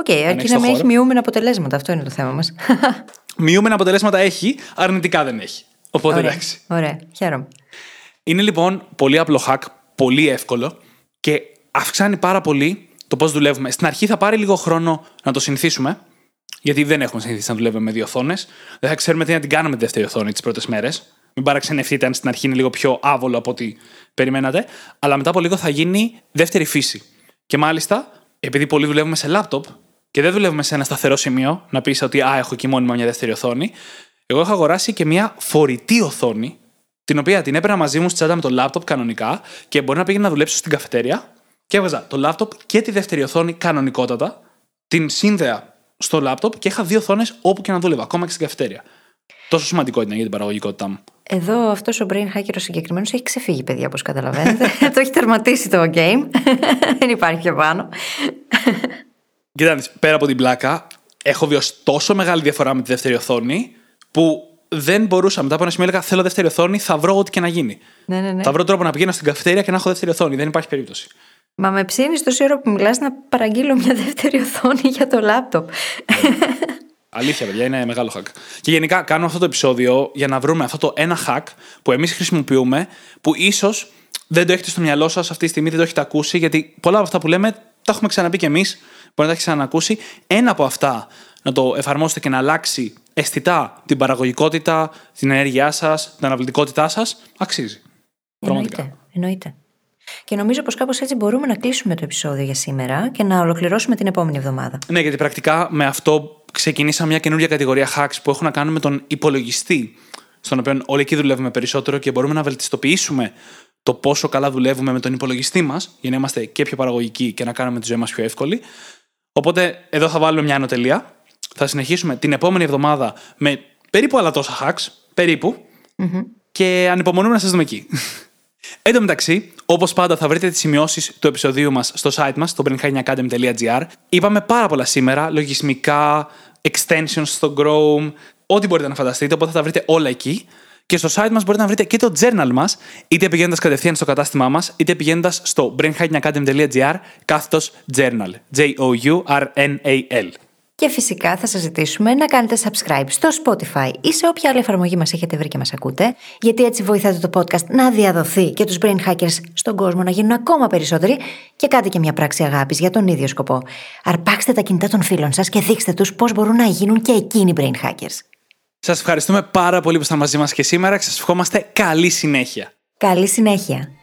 Οκ, αρκεί έχεις να το μην έχει χώρο. μειούμενα αποτελέσματα. Αυτό είναι το θέμα μας. Μειούμενα αποτελέσματα έχει, αρνητικά δεν έχει. Οπότε Ωραία. εντάξει. Ωραία, χαίρομαι. Είναι λοιπόν πολύ απλό hack, πολύ εύκολο και αυξάνει πάρα πολύ το πώς δουλεύουμε. Στην αρχή θα πάρει λίγο χρόνο να το συνηθίσουμε, γιατί δεν έχουμε συνηθίσει να δουλεύουμε με δύο οθόνες. Δεν θα ξέρουμε τι να την κάνουμε τη δεύτερη οθόνη τις πρώτες μέρες. Μην παραξενευτείτε αν στην αρχή είναι λίγο πιο άβολο από ό,τι περιμένατε. Αλλά μετά από λίγο θα γίνει δεύτερη φύση. Και μάλιστα, επειδή πολλοί δουλεύουμε σε λάπτοπ και δεν δουλεύουμε σε ένα σταθερό σημείο, να πεις ότι Α, έχω εκεί μόνιμα μια δεύτερη οθόνη. Εγώ έχω αγοράσει και μια φορητή οθόνη την οποία την έπαιρνα μαζί μου στη τσάντα με το λάπτοπ κανονικά και μπορεί να πήγαινα να δουλέψω στην καφετέρια και έβγαζα το λάπτοπ και τη δεύτερη οθόνη κανονικότατα, την σύνδεα στο λάπτοπ και είχα δύο οθόνες όπου και να δούλευα, ακόμα και στην καφετέρια. Τόσο σημαντικό ήταν για την παραγωγικότητά μου. Εδώ αυτός ο brain hacker ο συγκεκριμένος έχει ξεφύγει, παιδιά, όπως καταλαβαίνετε. το έχει τερματίσει το game. Δεν υπάρχει πιο πάνω. Κοίτα, δεις, πέρα από την πλάκα, έχω βιώσει τόσο μεγάλη διαφορά με τη δεύτερη οθόνη που δεν μπορούσα μετά από ένα σημείο έλεγα Θέλω δεύτερη οθόνη, θα βρω ό,τι και να γίνει. ναι, ναι, ναι. Θα βρω τρόπο να πηγαίνω στην καφετέρια και να έχω δεύτερη οθόνη. Δεν υπάρχει περίπτωση. Μα με ψήνεις τόση ώρα που μιλάς να παραγγείλω μια δεύτερη οθόνη για το λάπτοπ. Αλήθεια, παιδιά, είναι μεγάλο hack. Και γενικά κάνω αυτό το επεισόδιο για να βρούμε αυτό το ένα hack που εμείς χρησιμοποιούμε, που ίσως δεν το έχετε στο μυαλό σας αυτή τη στιγμή, δεν το έχετε ακούσει, γιατί πολλά από αυτά που λέμε τα έχουμε ξαναπεί κι εμείς, μπορεί να τα έχετε ξανακούσει. Ένα από αυτά να το εφαρμόσετε και να αλλάξει αισθητά την παραγωγικότητα, την ενέργειά σας, την αναβλητικότητά σας, αξίζει. Πραγματικά. Εννοείται. Εννοείται. Και νομίζω πως κάπως έτσι μπορούμε να κλείσουμε το επεισόδιο για σήμερα και να ολοκληρώσουμε την επόμενη εβδομάδα. Ναι, γιατί πρακτικά με αυτό ξεκινήσαμε μια καινούργια κατηγορία hacks που έχουν να κάνουν με τον υπολογιστή, στον οποίο όλοι εκεί δουλεύουμε περισσότερο και μπορούμε να βελτιστοποιήσουμε το πόσο καλά δουλεύουμε με τον υπολογιστή μας, για να είμαστε και πιο παραγωγικοί και να κάνουμε τη ζωή μας πιο εύκολη. Οπότε εδώ θα βάλουμε μια ανωτελεία. Θα συνεχίσουμε την επόμενη εβδομάδα με περίπου άλλα τόσα hacks, περίπου, και ανυπομονούμε να σας δούμε εκεί. Εν τω μεταξύ, όπως πάντα, θα βρείτε τις σημειώσεις του επεισοδίου μας στο site μας, στο brainhackingacademy.gr. Είπαμε πάρα πολλά σήμερα, λογισμικά, extensions στο Chrome, ό,τι μπορείτε να φανταστείτε, οπότε θα τα βρείτε όλα εκεί. Και στο site μας μπορείτε να βρείτε και το journal μας, είτε πηγαίνοντας κατευθείαν στο κατάστημά μας, είτε πηγαίνοντας στο brainhackingacademy.gr κάθετος journal. J-O-U-R-N-A-L. Και φυσικά θα σας ζητήσουμε να κάνετε subscribe στο Spotify ή σε όποια άλλη εφαρμογή μας έχετε βρει και μας ακούτε, γιατί έτσι βοηθάτε το podcast να διαδοθεί και τους brain hackers στον κόσμο να γίνουν ακόμα περισσότεροι και κάντε και μια πράξη αγάπης για τον ίδιο σκοπό. Αρπάξτε τα κινητά των φίλων σας και δείξτε τους πώς μπορούν να γίνουν και εκείνοι brain hackers. Σας ευχαριστούμε πάρα πολύ που ήσασταν μαζί μας και σήμερα και σας ευχόμαστε καλή συνέχεια. Καλή συνέχεια.